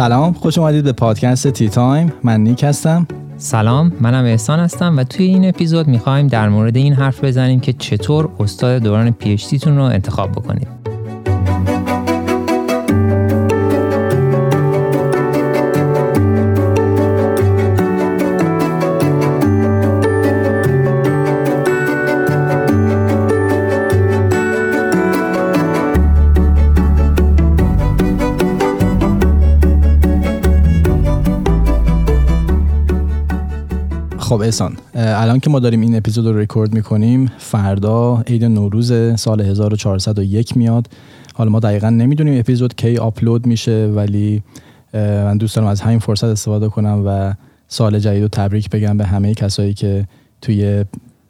سلام خوش اومدید به پادکست Tea Time. من نیک هستم. سلام منم احسان هستم و توی این اپیزود می‌خوایم در مورد این حرف بزنیم که چطور استاد دوران PhD تون رو انتخاب بکنید. احسان الان که ما داریم این اپیزود رو ریکورد می‌کنیم فردا عید نوروز سال 1401 میاد. حالا ما دقیقا نمی‌دونیم اپیزود کی آپلود میشه ولی من دوست دارم از همین فرصت استفاده کنم و سال جدید رو تبریک بگم به همه کسایی که توی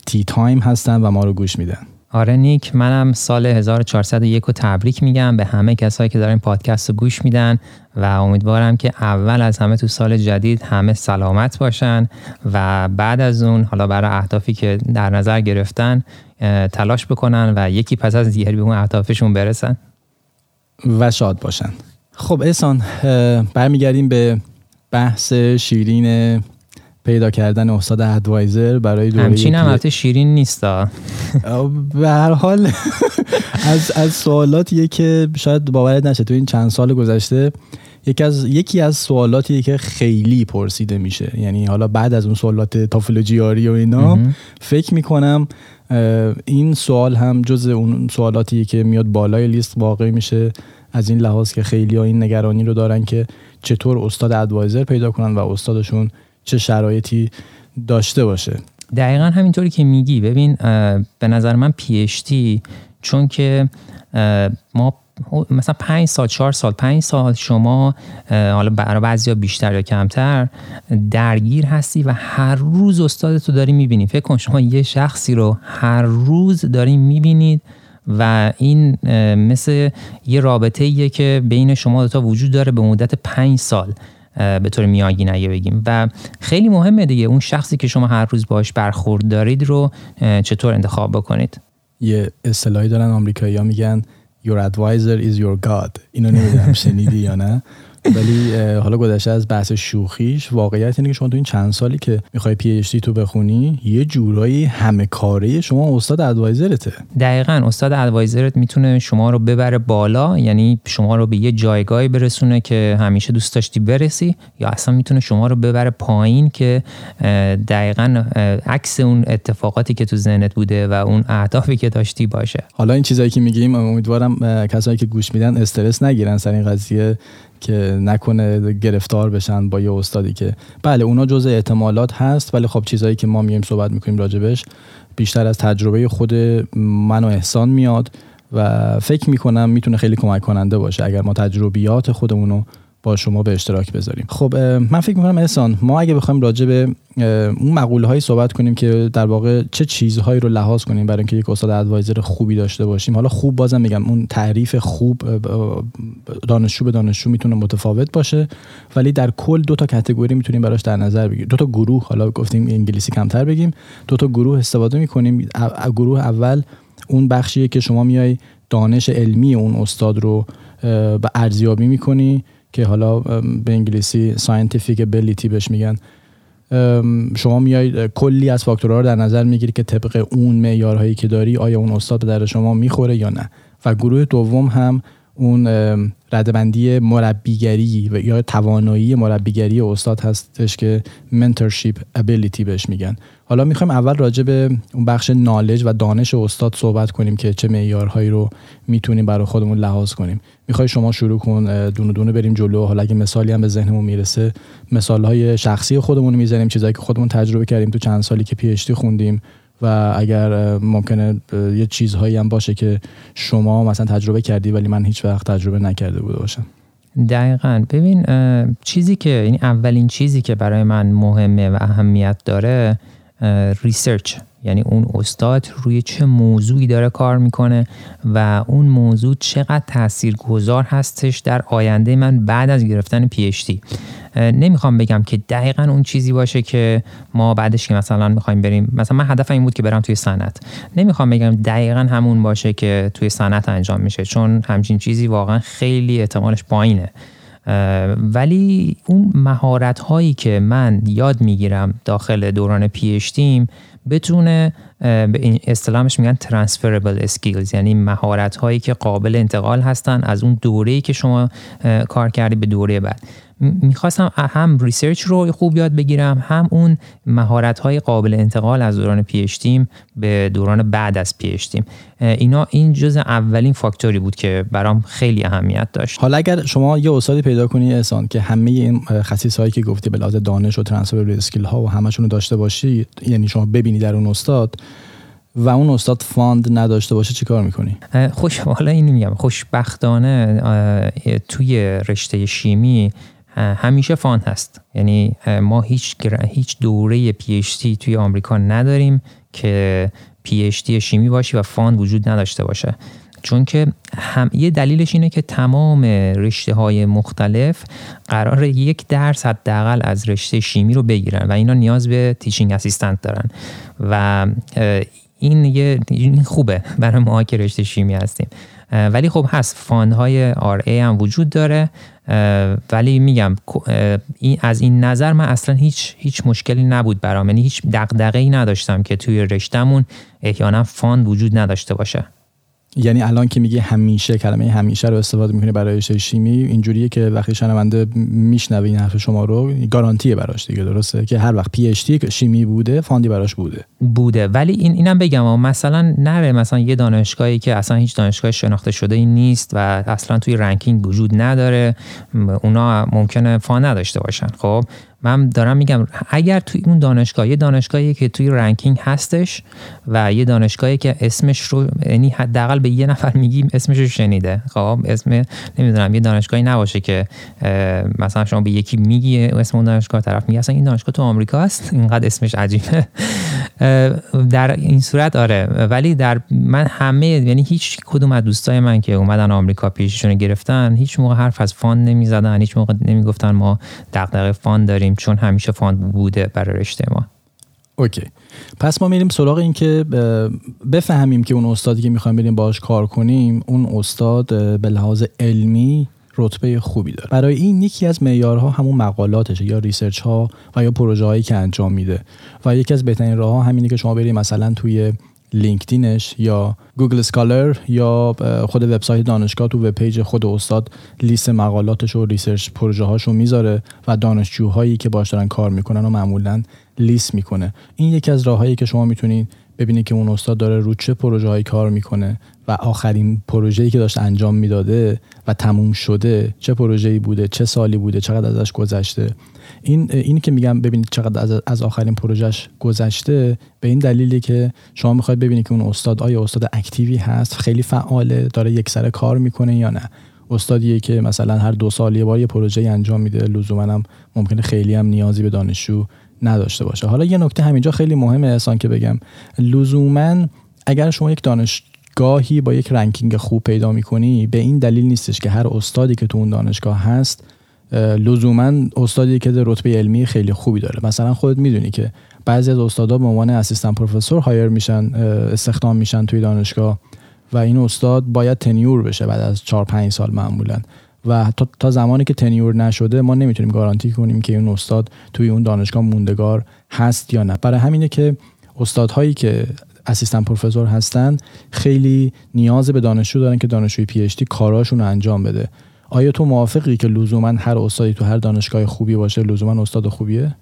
Tea Time هستن و ما رو گوش میدن. آره نیک منم سال 1401 رو تبریک میگم. به همه کسایی که دارن پادکست رو گوش میدن و امیدوارم که اول از همه تو سال جدید همه سلامت باشن و بعد از اون حالا برای اهدافی که در نظر گرفتن تلاش بکنن و یکی پس از دیگری به اون اهدافشون برسن. و شاد باشن. خب احسان برمیگردیم به بحث شیرین پیدا کردن استاد ادوایزر برای دوره همچین هم شیرین نیست به هر حال از از سوالاتیه که شاید باورت نشه تو این چند سال گذشته یکی از یکی از سوالاتیه که خیلی پرسیده میشه. یعنی حالا بعد از اون سوالات تافل جیاری و اینا فکر می‌کنم این سوال هم جز اون سوالاتیه که میاد بالای لیست واقع میشه از این لحاظ که خیلی ها این نگرانی رو دارن که چطور استاد ادوایزر پیدا کنن و استادشون چه شرایطی داشته باشه. دقیقا همینطوری که میگی. ببین به نظر من پیشتی چون که ما مثلا پنج سال چهار سال پنج سال شما حالا برای بعضی بیشتر یا کمتر درگیر هستی و هر روز استادتو داری می‌بینی. فکر کن شما یه شخصی رو هر روز داری می‌بینید و این مثل یه رابطه ایه که بین شما دوتا وجود داره به مدت پنج سال. به طور میانگین بگیم. و خیلی مهمه دیگه اون شخصی که شما هر روز باش برخورد دارید رو چطور انتخاب بکنید؟ یه اصطلاحی دارن آمریکایی ها میگن your advisor is your god. اینو نمی‌دونم شنیدی یا نه؟ ولی حالا گذشته از بحث شوخیش واقعیت اینه که شما تو این چند سالی که می‌خوای پی اچ تو بخونی یه جورایی همه کاره شما استاد ادوایزرته. دقیقا استاد ادوایزرت می‌تونه شما رو ببره بالا یعنی شما رو به یه جایگاهی برسونه که همیشه دوست داشتی برسی یا اصلا می‌تونه شما رو ببره پایین که دقیقا عکس اون اتفاقاتی که تو ذهنت بوده و اون اهدافی که داشتی باشه. حالا این چیزایی که میگیم امیدوارم کسایی که گوش میدن استرس نگیرن سر این قضیه. که نکنه گرفتار بشن با یه استادی که بله اونا جزء احتمالات هست ولی خب چیزایی که ما میایم صحبت می‌کنیم راجبش بیشتر از تجربه خود من و احسان میاد و فکر می‌کنم می‌تونه خیلی کمک کننده باشه اگر ما تجربیات خودمونو با شما به اشتراک بذاریم. خب من فکر می‌کنم احسان ما اگه بخوایم راجع به اون مقوله هایی صحبت کنیم که در واقع چه چیزهایی رو لحاظ کنیم برای اینکه یک استاد ادوایزر خوبی داشته باشیم. حالا خوب بازم میگم اون تعریف خوب دانشجو به دانشجو می‌تونه متفاوت باشه ولی در کل دو تا کاتگوری می‌تونیم براش در نظر بگیریم. دو تا گروه حالا گفتیم انگلیسی کمتر بگیم دو تا گروه استفاده می‌کنیم. گروه اول اون بخشیه که شما میای دانش علمی اون استاد رو به ارزیابی می‌کنی. که حالا به انگلیسی scientific ability بهش میگن. شما میای کلی از فاکتورها رو در نظر می‌گیری که طبق اون معیارهایی که داری آیا اون استاد به درد شما می‌خوره یا نه؟ و گروه دوم هم اون رده‌بندی مربیگری و یا توانایی مربیگری استاد هستش که mentorship ability بهش میگن. حالا می‌خوایم اول راجع به اون بخش knowledge و دانش استاد صحبت کنیم که چه معیارهایی رو می‌تونیم برای خودمون لحاظ کنیم. می‌خوای شما شروع کن دونه دونه بریم جلو. حالا اگه مثالی هم به ذهنمون می‌رسه مثالهای شخصی خودمون می‌زنیم چیزایی که خودمون تجربه کردیم تو چند سالی که پی‌اچ‌دی خوندیم و اگر ممکنه یه چیزهایی هم باشه که شما مثلا تجربه کردی ولی من هیچ وقت تجربه نکرده بوده باشم. دقیقا. ببین چیزی که این اولین چیزی که برای من مهمه و اهمیت داره research یعنی اون استاد روی چه موضوعی داره کار می‌کنه و اون موضوع چقدر تأثیر گذار هستش در آینده من بعد از گرفتن پی نمی‌خوام بگم که دقیقا اون چیزی باشه که ما بعدش که مثلا می‌خوایم بریم مثلا من هدف این بود که برم توی صنعت. نمی‌خوام بگم دقیقا همون باشه که توی صنعت انجام میشه چون همچین چیزی واقعا خیلی احتمالش پایینه. ولی اون مهارت هایی که من یاد می‌گیرم داخل دوران پی تیم بتونه به اصطلاحش میگن transferable skills یعنی مهارت هایی که قابل انتقال هستن از اون دوره که شما کار کردی به دوره بعد. می‌خواستم هم research رو خوب یاد بگیرم هم اون مهارت های قابل انتقال از دوران PhDم به دوران بعد از PhDم اینا این جز اولین فاکتوری بود که برام خیلی اهمیت داشت. حالا اگر شما یه استادی پیدا کنی احسان که همه این خصیصه هایی که گفتی به لحاظ دانش و transfer skill ها و همشون رو داشته باشی یعنی شما ببینی در اون استاد و اون استاد fund نداشته باشه چیکار می‌کنی؟ خوش حالا اینو میگم خوشبختانه توی رشته شیمی همیشه fund هست. یعنی ما هیچ هیچ دوره PhD توی آمریکا نداریم که PhD شیمی باشی و fund وجود نداشته باشه. چون که هم یه دلیلش اینه که تمام رشته های مختلف قرار یک درس حداقل از رشته شیمی رو بگیرن و اینا نیاز به teaching assistant دارن. و این یه این خوبه برای ما که رشته شیمی هستیم. ولی خب هست fund های RA هم وجود داره. ولی میگم از این نظر من اصلا هیچ هیچ مشکلی نبود برام. یعنی هیچ ای نداشتم که توی رشتهمون احیانا fund وجود نداشته باشه. یعنی الان که میگه همیشه کلمه همیشه رو استفاده می‌کنه برای رشته شیمی اینجوریه که وقتی شنونده میشنوه این حرف شما رو guarantee ه براش دیگه درسته؟ که هر وقت PhD شیمی بوده fund ی براش بوده. بوده. ولی این اینم بگم مثلا نره مثلا یه دانشگاهی که اصلا هیچ دانشگاه شناخته شده ای نیست و اصلا توی ranking وجود نداره اونا ممکنه fund نداشته باشن خب؟ من دارم میگم اگر توی اون دانشگاه یه دانشگاهی که توی ranking هستش و یه دانشگاهی که اسمش رو یعنی حداقل به یه نفر میگیم اسمش رو شنیده. خب اسم نمی‌دونم یه دانشگاهی نباشه که مثلا شما به یکی میگی اسم اون دانشگاه طرف میگه اصلا این دانشگاه تو آمریکا هست؟ اینقدر اسمش عجیبه. در این صورت آره. ولی در من همه یعنی هیچ کدوم از دوستای من که اومدن آمریکا پیششون گرفتن هیچ موقع حرف از fund نمی‌زدن هیچ موقع نمی‌گفتن ما دغدغه fund داریم. چون همیشه fund بوده برای رشته ما. okay. پس ما میریم سراغ این که بفهمیم که اون استادی که می‌خوایم بریم باش کار کنیم اون استاد به لحاظ علمی رتبه خوبی داره. برای این یکی از معیارها همون مقالاتشه یا research ها و یا پروژه هایی که انجام میده. و یکی از بهترین راه ها همینه که شما برید مثلا توی لینکدینش یا گوگل اسکالر یا خود وبسایت دانشگاه تو web page خود استاد لیست مقالاتش و research پروژه هاشو می‌ذاره و دانشجوهایی که باش دارن کار می‌کنن و معمولا لیست می‌کنه. این یکی از راههایی که شما می‌تونید ببینید که اون استاد داره رو چه پروژه هایی کار می‌کنه و آخرین پروژه‌ای که داشت انجام می‌داده و تموم شده چه پروژه‌ای بوده چه سالی بوده چقدر ازش گذشته؟ این اینی که میگم ببینید چقدر از, از آخرین پروژهش گذشته به این دلیلی که شما می‌خواید ببینید که اون استاد آیا استاد اکتیوی هست خیلی فعاله داره یک سر کار می‌کنه یا نه. استادیه که مثلا هر دو سال یه بار یه پروژه انجام میده لزوما هم ممکنه خیلی هم نیازی به دانشجو نداشته باشه. حالا یه نکته همینجا خیلی مهمه احسان که بگم. لزوما اگر شما یک دانشگاهی با یک رنکینگ خوب پیدا می‌کنی به این دلیل نیستش که هر استادی که تو اون دانشگاه هست لزوما استادی که رتبه علمی خیلی خوبی داره. مثلا خودت می‌دونی که بعضی از استادا به عنوان assistant professor hire میشن استخدام میشن توی دانشگاه و این استاد باید tenure بشه بعد از 4 5 سال معمولا. و تا, تا زمانی که tenure نشده ما نمی‌تونیم guarantee کنیم که اون استاد توی اون دانشگاه موندگار هست یا نه. برای همینه که استادهایی که assistant professor هستن خیلی نیاز به دانشجو دارن که دانشجوی PhD کاراشون انجام بده. آیا تو موافقی که لزوما هر استادی تو هر دانشگاه خوبی باشه لزوما استاد خوبیه؟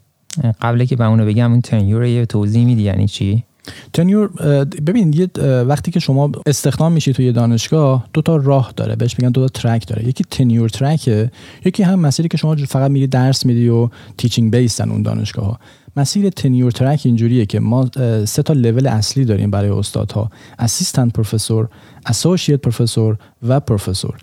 قبل که به اونو بگم این tenure یه توضیح میدی یعنی چی؟ tenure ببین یه وقتی که شما استخدام میشی توی دانشگاه دو تا راه داره. بهش میگن دو تا track داره. یکی tenure track ه یکی هم مسیری که شما فقط میری درس میدی و teaching based ن اون دانشگاه ها مسیر tenure track اینجوریه که ما سه تا لول اصلی داریم برای استادها. assistant professor associate professor و پروفسور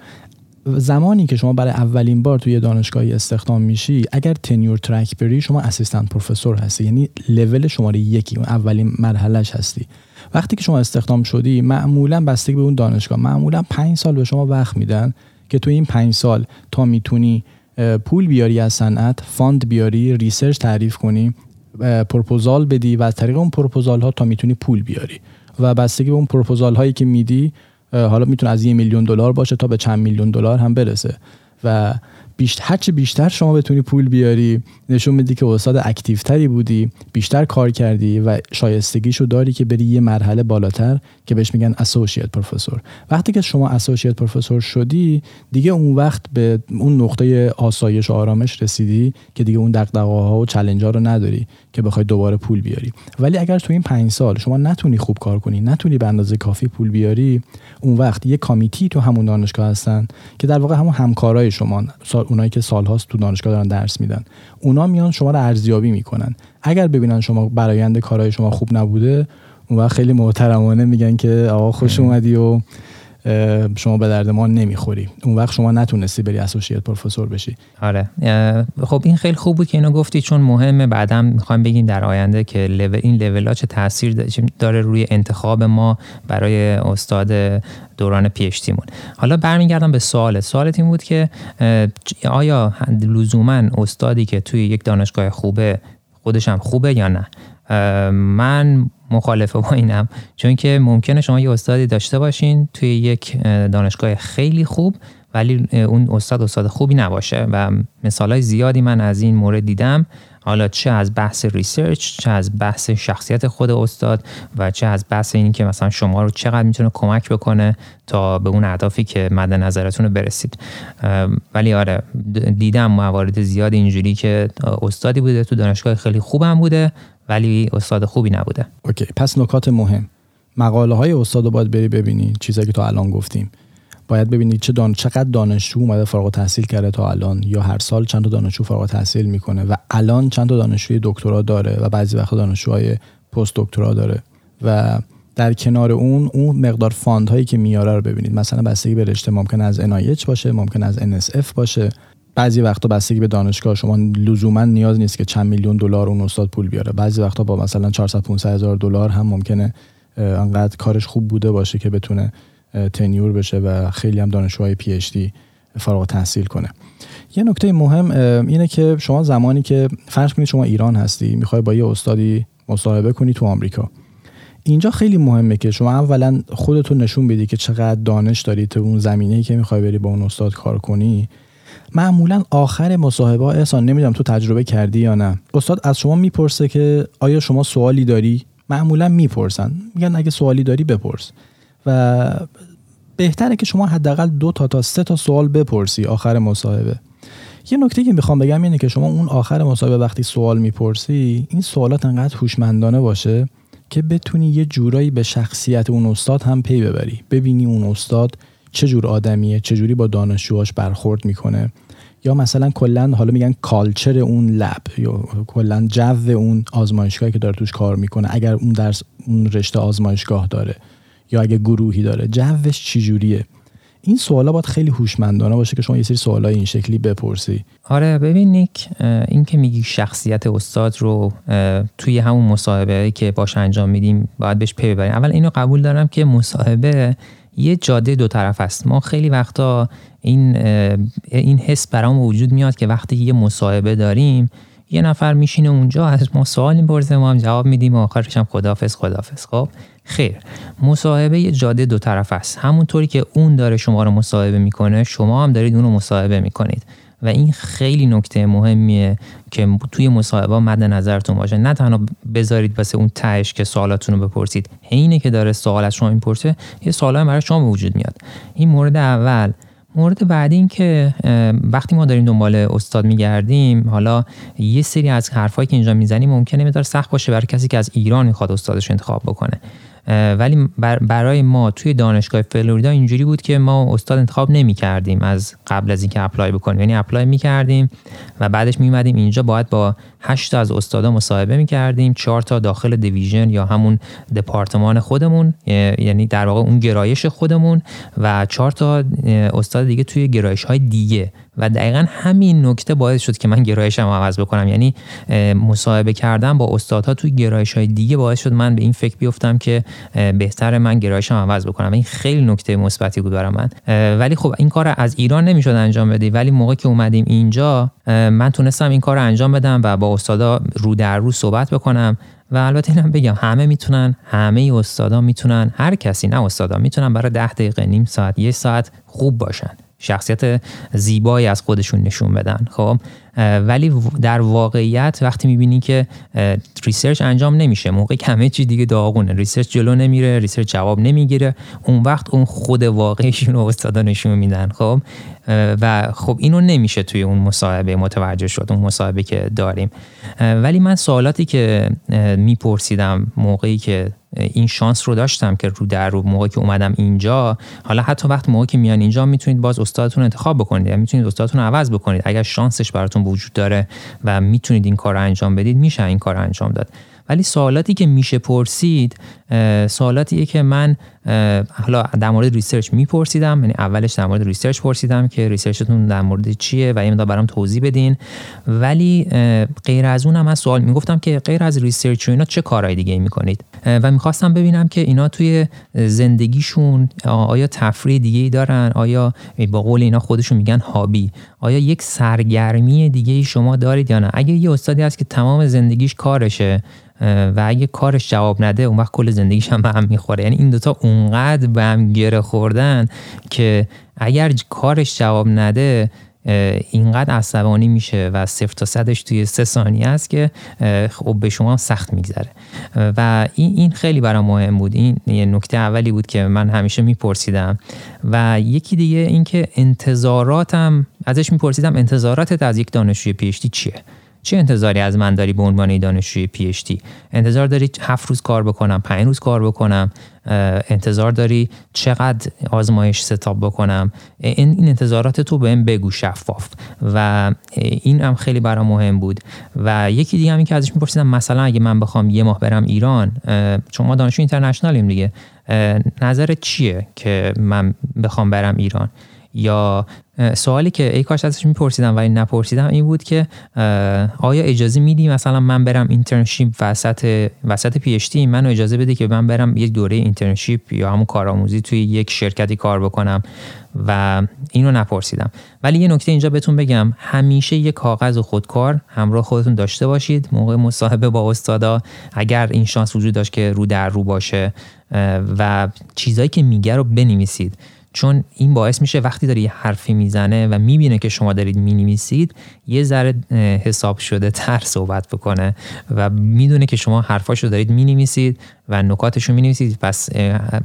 زمانی که شما برای اولین بار توی دانشگاهی استخدام میشی اگر tenure track بری شما assistant professor هستی. یعنی لول شماره یکی اولین مرحلهش هستی. وقتی که شما استخدام شدی معمولا بستگی به اون دانشگاه معمولا پنج سال به شما وقت میدن که تو این پنج سال تا می‌تونی پول بیاری از صنعت fund بیاری research تعریف کنی پروپوزال بدی و از طریق اون پروپوزال ها تا می‌تونی پول بیاری. و بستگی به اون پروپوزال هایی که میدی حالا می‌تونه از یه میلیون دلار باشه تا به چند میلیون دلار هم برسه. و بیشتر هرچی بیشتر شما بتونی پول بیاری نشون میدی که استاد active تری بودی بیشتر کار کردی و شایستگیشو داری که بری یه مرحله بالاتر که بهش میگن associate professor وقتی که شما associate professor شدی دیگه اون وقت به اون نقطه آسایش و آرامش رسیدی که دیگه اون دغدغه ها و چالش ها رو نداری که بخوای دوباره پول بیاری. ولی اگر تو این پنج سال شما نتونی خوب کار کنی نتونی به اندازه کافی پول بیاری اون وقت یه کامیتی تو همون دانشگاه هستن که در واقع همون همکارای شما اونایی که سالهاست تو دانشگاه دارن درس میدن. اونا میان شما رو ارزیابی می‌کنن. اگر ببینن شما برآیند کارهای شما خوب نبوده اون وقت خیلی محترمانه میگن که آقا خوش اومدی و شما به درد ما نمی‌خوری. اون وقت شما نتونستی بری اسوسییت پروفسور بشی. آره. خب این خیلی خوب بود که اینو گفتی چون مهمه. بعدا می‌خوایم بگیم در آینده که لول این لول ها چه تاثیر داره روی انتخاب ما برای استاد دوران پی مون حالا برمیگردم به سوالت سوالت این بود که آیا لزوما استادی که توی یک دانشگاه خوبه خودشم خوبه یا نه؟ من مخالفه با اینم چون که ممکنه شما یه استادی داشته باشین توی یک دانشگاه خیلی خوب ولی اون استاد استاد خوبی نباشه. و مثال های زیادی من از این مورد دیدم. حالا چه از بحث research چه از بحث شخصیت خود استاد و چه از بحث این که مثلا شما رو چقدر می‌تونه کمک بکنه تا به اون اهدافی که مد نظرتون رو برسید. ولی آره دیدم موارد زیاد اینجوری که استادی بوده تو دانشگاه خیلی خوبم بوده. ولی استاد خوبی نبوده. okay پس نکات مهم. مقاله های استاد رو باید بری ببینی چیزایی که تو الان گفتیم. باید ببینید چه دان... چقدر دانشجو اومده فارغ تحصیل کرده تا الان یا هر سال چند تا دانشجو فارغ تحصیل می‌کنه و الان چند تا دانشجوی دکترا داره و بعضی وقت دانشجوهای پست‌دکترا داره. و در کنار اون اون مقدار fund هایی که میاره رو ببینید. مثلا بستگی به رشته ممکن از NIH باشه ممکن از NSF باشه. بعضی وقتا بستگی به دانشگاه شما لزوما نیاز نیست که چند میلیون دلار اون استاد پول بیاره. بعضی وقتا با مثلا 400 500 هزار دلار هم ممکنه انقدر کارش خوب بوده باشه که بتونه تنیور بشه و خیلی هم دانشجوهای پی اچ دی فارغ تحصیل کنه. یه نکته مهم اینه که شما زمانی که فرض کنید شما ایران هستی می‌خوای با یه استادی مصاحبه کنی تو آمریکا. اینجا خیلی مهمه که شما اولا خودتون نشون بدی که چقدر دانش داری تو اون زمینه‌ای که می‌خوای بری با اون استاد کار کنی. معمولا آخر مصاحبه احسان نمی‌دونم تو تجربه کردی یا نه. استاد از شما می‌پرسه که آیا شما سوالی داری؟ معمولا می‌پرسن. میگن اگه سوالی داری بپرس. و بهتره که شما حداقل دو تا تا سه تا سوال بپرسی آخر مصاحبه. یه نکته که می‌خوام بگم اینه که شما اون آخر مصاحبه وقتی سوال می‌پرسی این سوالات انقدر هوشمندانه باشه که بتونی یه جورایی به شخصیت اون استاد هم پی ببری. ببینی اون استاد چه جور آدمیه چه جوری با دانشجوهاش برخورد می‌کنه. یا مثلا کلا حالا میگن کالچر اون لب یا کلا جو اون آزمایشگاهی که داره توش کار می‌کنه اگر اون درس اون رشته آزمایشگاه داره یا اگه گروهی داره جوش چجوریه؟ این سوالا باید خیلی هوشمندانه باشه که شما یه سری سوالای این شکلی بپرسی. آره ببین نیک این که میگی شخصیت استاد رو توی همون مصاحبه که باش انجام میدیم باید بهش پی ببریم. اول اینو قبول دارم که مصاحبه یه جاده دو طرف است. ما خیلی وقتا این این حس برام وجود میاد که وقتی یه مصاحبه داریم یه نفر میشینه اونجا از ما سوال می‌پرسه ما هم جواب میدیم و آخرش هم خدافظ خدافظ خب خیر. مصاحبه یه جاده دو طرف است. همونطوری که اون داره شما رو مصاحبه می‌کنه شما هم دارید اون رو مصاحبه می‌کنید. و این خیلی نکته مهمیه که توی مصاحبه مد نظرتون باشه. نه تنها بذارید واسه اون تهش که سوالاتون رو بپرسید. اینه که داره سوال از شما می‌پرسه یه سوال برای شما وجود میاد. این مورد اول. مورد بعدی این که وقتی ما داریم دنبال استاد میگردیم حالا یه سری از حرفایی که اینجا می‌زنیم ممکنه میدار سخت باشه برای کسی که از ایران می‌خواد استادش انتخاب بکنه. ولی برای ما توی دانشگاه فلوریدا اینجوری بود که ما استاد انتخاب نمی کردیم از قبل از اینکه apply بکنیم. یعنی apply می کردیم و بعدش می اینجا. باید با 8 تا از استادا مصاحبه می کردیم 4 تا داخل division یا همون دپارتمان خودمون یعنی در واقع اون گرایش خودمون و 4 تا استاد دیگه توی گرایش های دیگه. و دقیقا همین نکته باعث شد که من گرایشم عوض بکنم. یعنی مصاحبه کردن با استادها توی گرایش های دیگه باعث شد من به این فکر بیفتم که بهتر من گرایشم عوض بکنم. این خیلی نکته مثبتی بود برای من. ولی خب این کار از ایران نمی‌شد انجام بدی. ولی موقع که اومدیم اینجا من تونستم این کار انجام بدم و با استادا رو در رو صحبت بکنم. و البته اینم بگم همه می‌تونن همه استادا می‌تونن هر کسی نه استادا می‌تونن برای ده دقیقه نیم ساعت یه ساعت خوب باشن. شخصیت زیبایی از خودشون نشون بدن. خب ولی در واقعیت وقتی می‌بینی که research انجام نمیشه موقع کمه چی دیگه داغونه research جلو نمیره research جواب نمی‌گیره اون وقت اون خود واقعیشون رو استادا نشون میدن خب؟ و خب اینو نمیشه توی اون مصاحبه متوجه شد اون مصاحبه که داریم. ولی من سوالاتی که میپرسیدم موقعی که این شانس رو داشتم که رو در رو موقعی که اومدم اینجا حالا حتی وقت موقعی که میان اینجا می‌تونید باز استادتون انتخاب بکنید یعنی می‌تونید استادتون عوض بکنید. اگر شانسش براتون وجود داره و می‌تونید این کار رو انجام بدید میشه این کار رو انجام داد. ولی سوالاتی که میشه پرسید سوالاتیه که من حالا در مورد research میپرسیدم یعنی اولش در مورد research پرسیدم که research تون در مورد چیه و این برام توضیح بدین. ولی غیر از اونم از سوال می‌گفتم که غیر از research و اینا چه کارهای دیگه می‌کنید؟ و می‌خواستم ببینم که اینا توی زندگیشون آیا تفریح دیگه ای دارن؟ آیا با قول اینا خودشون میگن هابی؟ آیا یک سرگرمی دیگه ای شما دارید یا نه؟ اگه یه استادی هست که تمام زندگیش کارشه و اگه کارش جواب نده اون وقت کل زندگیش هم به هم می‌خوره. یعنی این دوتا اونقدر به هم گره خوردن که اگر کارش جواب نده اینقدر عصبانی میشه و صفر تا صدش توی سه ثانیه است که خب به شما سخت میگذره. و این این خیلی برام مهم بود. این یه نکته اولی بود که من همیشه میپرسیدم. و یکی دیگه اینکه انتظاراتم ازش میپرسیدم انتظاراتت از یک دانشجوی پیشتی چیه؟ چه انتظاری از من داری به عنوان دانشجوی پی اچ دی انتظار داری هفت روز کار بکنم پنج روز کار بکنم انتظار داری چقدر آزمایش ستاب بکنم؟ این, این انتظارات تو بهم بگو شفاف. و این هم خیلی برام مهم بود. و یکی دیگه هم این که ازش میپرسیدم مثلا اگه من بخوام یه ماه برم ایران چون ما دانشجو international یم دیگه. نظرت چیه که من بخوام برم ایران؟ یا سوالی که ای کاش ازش میپرسیدم ولی نپرسیدم این بود که آیا اجازه میدی مثلا من برم internship وسط وسط PhD منو اجازه بده که من برم یک دوره internship یا همون کارآموزی توی یک شرکتی کار بکنم؟ و اینو نپرسیدم. ولی یه نکته اینجا بهتون بگم همیشه یه کاغذ و خودکار همراه خودتون داشته باشید. موقع مصاحبه با استادا اگر این شانس وجود داشت که رو در رو باشه و چیزایی که میگه رو بنویسید. چون این باعث میشه وقتی داره یه حرفی می‌زنه و می‌بینه که شما دارید می‌نویسید یه ذره حساب شده تر صحبت بکنه و می‌دونه که شما حرفاشو دارید می‌نویسید و نکاتشو می‌نویسید. پس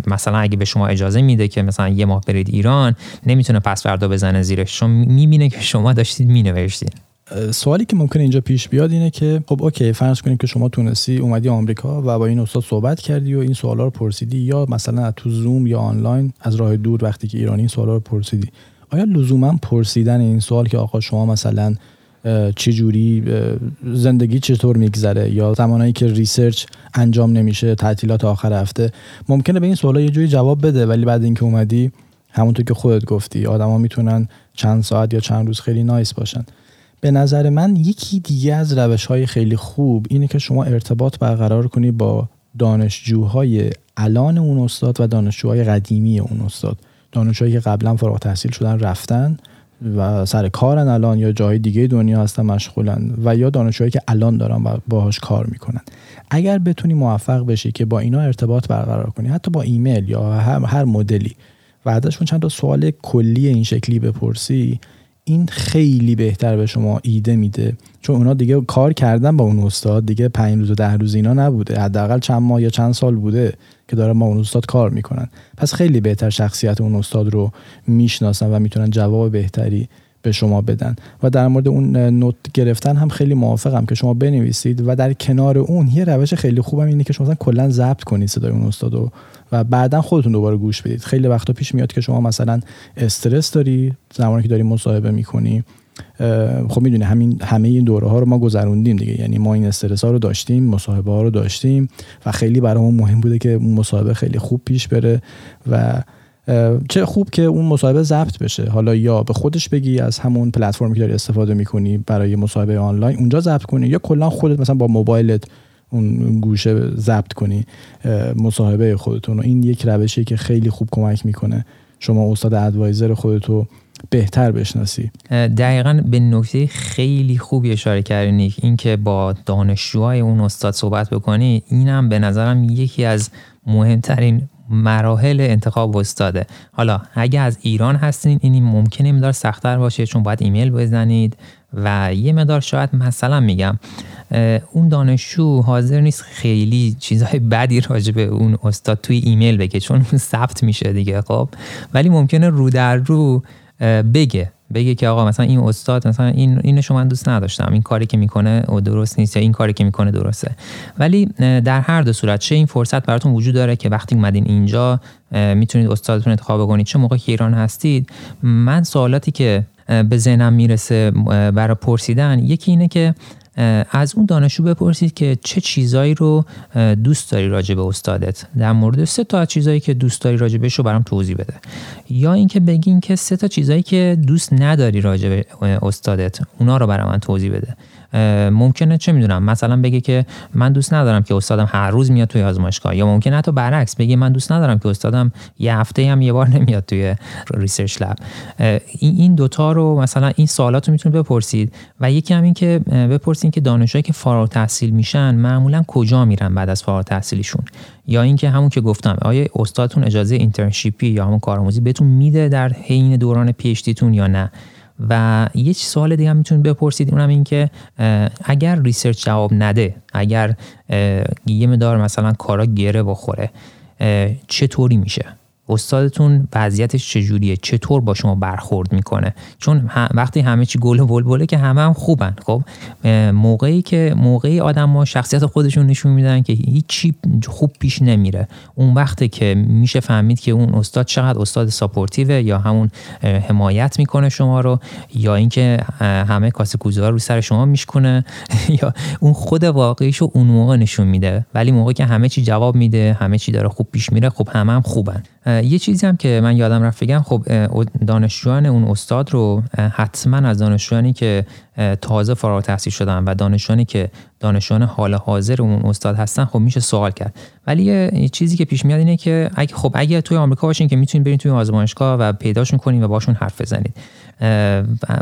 مثلا اگه به شما اجازه میده که مثلا یه ماه برید ایران نمی‌تونه پس فردا بزنه زیرش. چون می‌بینه که شما داشتید مینوشتید. سوالی که ممکنه اینجا پیش بیاد اینه که خب okay فرض کنیم که شما تونستی اومدی آمریکا و با این استاد صحبت کردی و این سوالا رو پرسیدی یا مثلا تو زوم یا آنلاین از راه دور وقتی که ایرانی این سوالا رو پرسیدی آیا لزوما پرسیدن این سوال که آقا شما مثلا چه جوری زندگی چطور میگذره یا زمانایی که research انجام نمیشه تعطیلات آخر هفته ممکنه به این سوالا یه جوری جواب بده ولی بعد اینکه اومدی همونطور که خودت گفتی آدما می‌تونن چند ساعت یا چند روز خیلی نایس باشن. به نظر من یکی دیگه از روش های خیلی خوب اینه که شما ارتباط برقرار کنی با دانشجوهای الان اون استاد و دانشجوهای قدیمی اون استاد. دانشجوهایی که قبلا فارغ تحصیل شدن رفتن و سر کارن الان یا جای دیگه دنیا هستن مشغولن و یا دانشجوهایی که الان دارن و باهاش کار می‌کنن. اگر بتونی موفق بشی که با اینا ارتباط برقرار کنی حتی با ایمیل یا هر, هر مدلی و ازشون چند تا سوال کلی این شکلی بپرسی این خیلی بهتر به شما ایده میده. چون اونا دیگه کار کردن با اون استاد دیگه پنج روز و ده روز اینا نبوده. حداقل چند ماه یا چند سال بوده که دارن با اون استاد کار می‌کنن. پس خیلی بهتر شخصیت اون استاد رو می‌شناسن و می‌تونن جواب بهتری به شما بدن. و در مورد اون نوت گرفتن هم خیلی موافقم که شما بنویسید و در کنار اون یه روش خیلی خوبم اینه که شما مثلا کلا ضبط کنید صدای اون استاد و بعدا خودتون دوباره گوش بدید. خیلی وقتا پیش میاد که شما مثلا استرس داری زمانی که داری مصاحبه می‌کنی خب می‌دونی همین همه این دوره ها رو ما گذروندیم دیگه. یعنی ما این استرس ها رو داشتیم مصاحبه ها رو داشتیم و خیلی برامون مهم بوده که مصاحبه خیلی خوب پیش بره و چه خوب که اون مصاحبه ضبط بشه. حالا یا به خودش بگی از همون پلتفرمی که داری استفاده می‌کنی برای مصاحبه آنلاین اونجا ضبط کنی. یا کلا خودت مثلا با موبایلت اون گوشه ضبط کنی مصاحبه خودتون. و این یک روشی که خیلی خوب کمک می‌کنه شما استاد ادوایزر خودتو بهتر بشناسی. دقیقا به نکته خیلی خوبی اشاره کردی اینکه با دانشجوهای اون استاد صحبت بکنی اینم به نظرم یکی از مهمترین مراحل انتخاب استاده. حالا اگه از ایران هستین این ممکنه مدار سختتر باشه چون باید ایمیل بزنید و یه مدار شاید مثلا میگم اون دانشجو حاضر نیست خیلی چیزهای بدی راجع به اون استاد توی ایمیل بگه چون ثبت میشه دیگه خب. ولی ممکنه رو در رو بگه. بگه که آقا مثلا این استاد مثلا این اینو شما دوست نداشتم این کاری که می‌کنه او درست نیست یا این کاری که می‌کنه درسته. ولی در هر دو صورت چه این فرصت براتون وجود داره که وقتی اومدین اینجا می‌تونید استادتون انتخاب کنید چه موقع که ایران هستید من سوالاتی که به ذهنم می‌رسه برای پرسیدن یکی اینه که از اون دانشجو بپرسید که چه چیزایی رو دوست داری راجع به استادت؟ در مورد سه تا چیزایی که دوست داری راجع بهش رو برام توضیح بده. یا اینکه بگین که سه تا چیزایی که دوست نداری راجع به استادت اونا رو برای من توضیح بده. ممکنه چه می‌دونم مثلا بگه که من دوست ندارم که استادم هر روز میاد توی آزمایشگاه یا ممکنه حتی برعکس بگه من دوست ندارم که استادم یه هفته هم یه بار نمیاد توی research lab. این دوتا رو مثلا این سوالات رو می‌تونید بپرسید و یکی هم این که بپرسید که دانشجوهایی که فارغ تحصیل میشن معمولا کجا میرن بعد از فارغ تحصیلیشون؟ یا اینکه همون که گفتم آیا استادتون اجازه internship ی یا همون کارآموزی بهتون میده در حین دوران PhD تون یا نه؟ و یه سوال دیگه هم می‌تونید بپرسید اونم این که اگر research جواب نده اگر یه مدار مثلا کارا گره بخوره چطوری میشه؟ استادتون وضعیتش چجوریه؟ چطور با شما برخورد می‌کنه؟ چون وقتی همه چی گل و بلبله که همه هم خوبن خب؟ موقعی که موقعی آدم ها شخصیت خودشون نشون میدن که هیچی خوب پیش نمیره. اون وقتی که میشه فهمید که اون استاد چقدر استاد ساپورتیوه یا همون حمایت می‌کنه شما رو یا اینکه همه کاسه کوزه رو سر شما میشکنه یا اون خود واقعیشو اون موقع نشون میده. ولی موقعی که همه چی جواب میده همه چی داره خوب پیش میره خب همه هم خوبن. یه چیزی هم که من یادم رفت بگم خب دانشجویان اون استاد رو حتما از دانشجویانی که تازه فارغ تحصیل شدن و دانشجویانی که دانشجویان حال حاضر اون استاد هستن خب میشه سوال کرد. ولی یه چیزی که پیش میاد اینه که اگه خب اگه توی آمریکا باشین که می‌تونید برید توی آزمایشگاه و پیداشون کنید و باشون حرف بزنید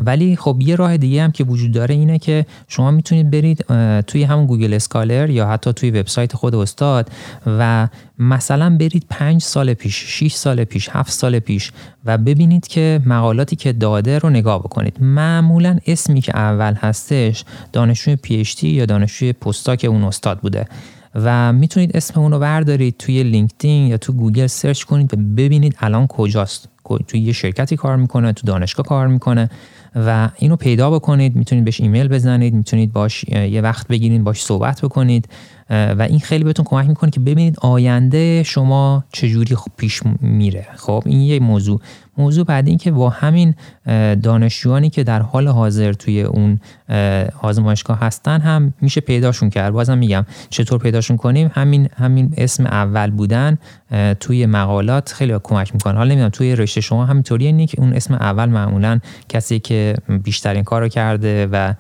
ولی خب یه راه دیگه هم که وجود داره اینه که شما می‌تونید برید توی همون گوگل اسکالر یا حتی توی وبسایت خود استاد و مثلا برید پنج سال پیش 6 سال پیش 7 سال پیش و ببینید که مقالاتی که داده رو نگاه بکنید. معمولا اسمی که اول هستش دانشجوی PhD یا دانشجوی postdoc اون استاد بوده. و می‌تونید اسم اون رو بردارید توی لینکدین یا تو گوگل search کنید و ببینید الان کجاست. توی یه شرکتی کار می‌کنه تو دانشگاه کار می‌کنه و اینو پیدا بکنید. می‌تونید بهش ایمیل بزنید می‌تونید باش یه وقت بگیرید باش صحبت بکنید. و این خیلی بهتون کمک می‌کنه که ببینید آینده شما چجوری پیش میره. خب این یه موضوع. موضوع بعد این که با همین دانشجوانی که در حال حاضر توی اون آزمایشگاه هستن هم میشه پیداشون کرد. بازم میگم چطور پیداشون کنیم؟ همین همین اسم اول بودن توی مقالات خیلی کمک می‌کنه. حالا نمی‌دونم توی رشته شما همینطوریه که اون اسم اول معمولا کسی که بیشترین کار کرده و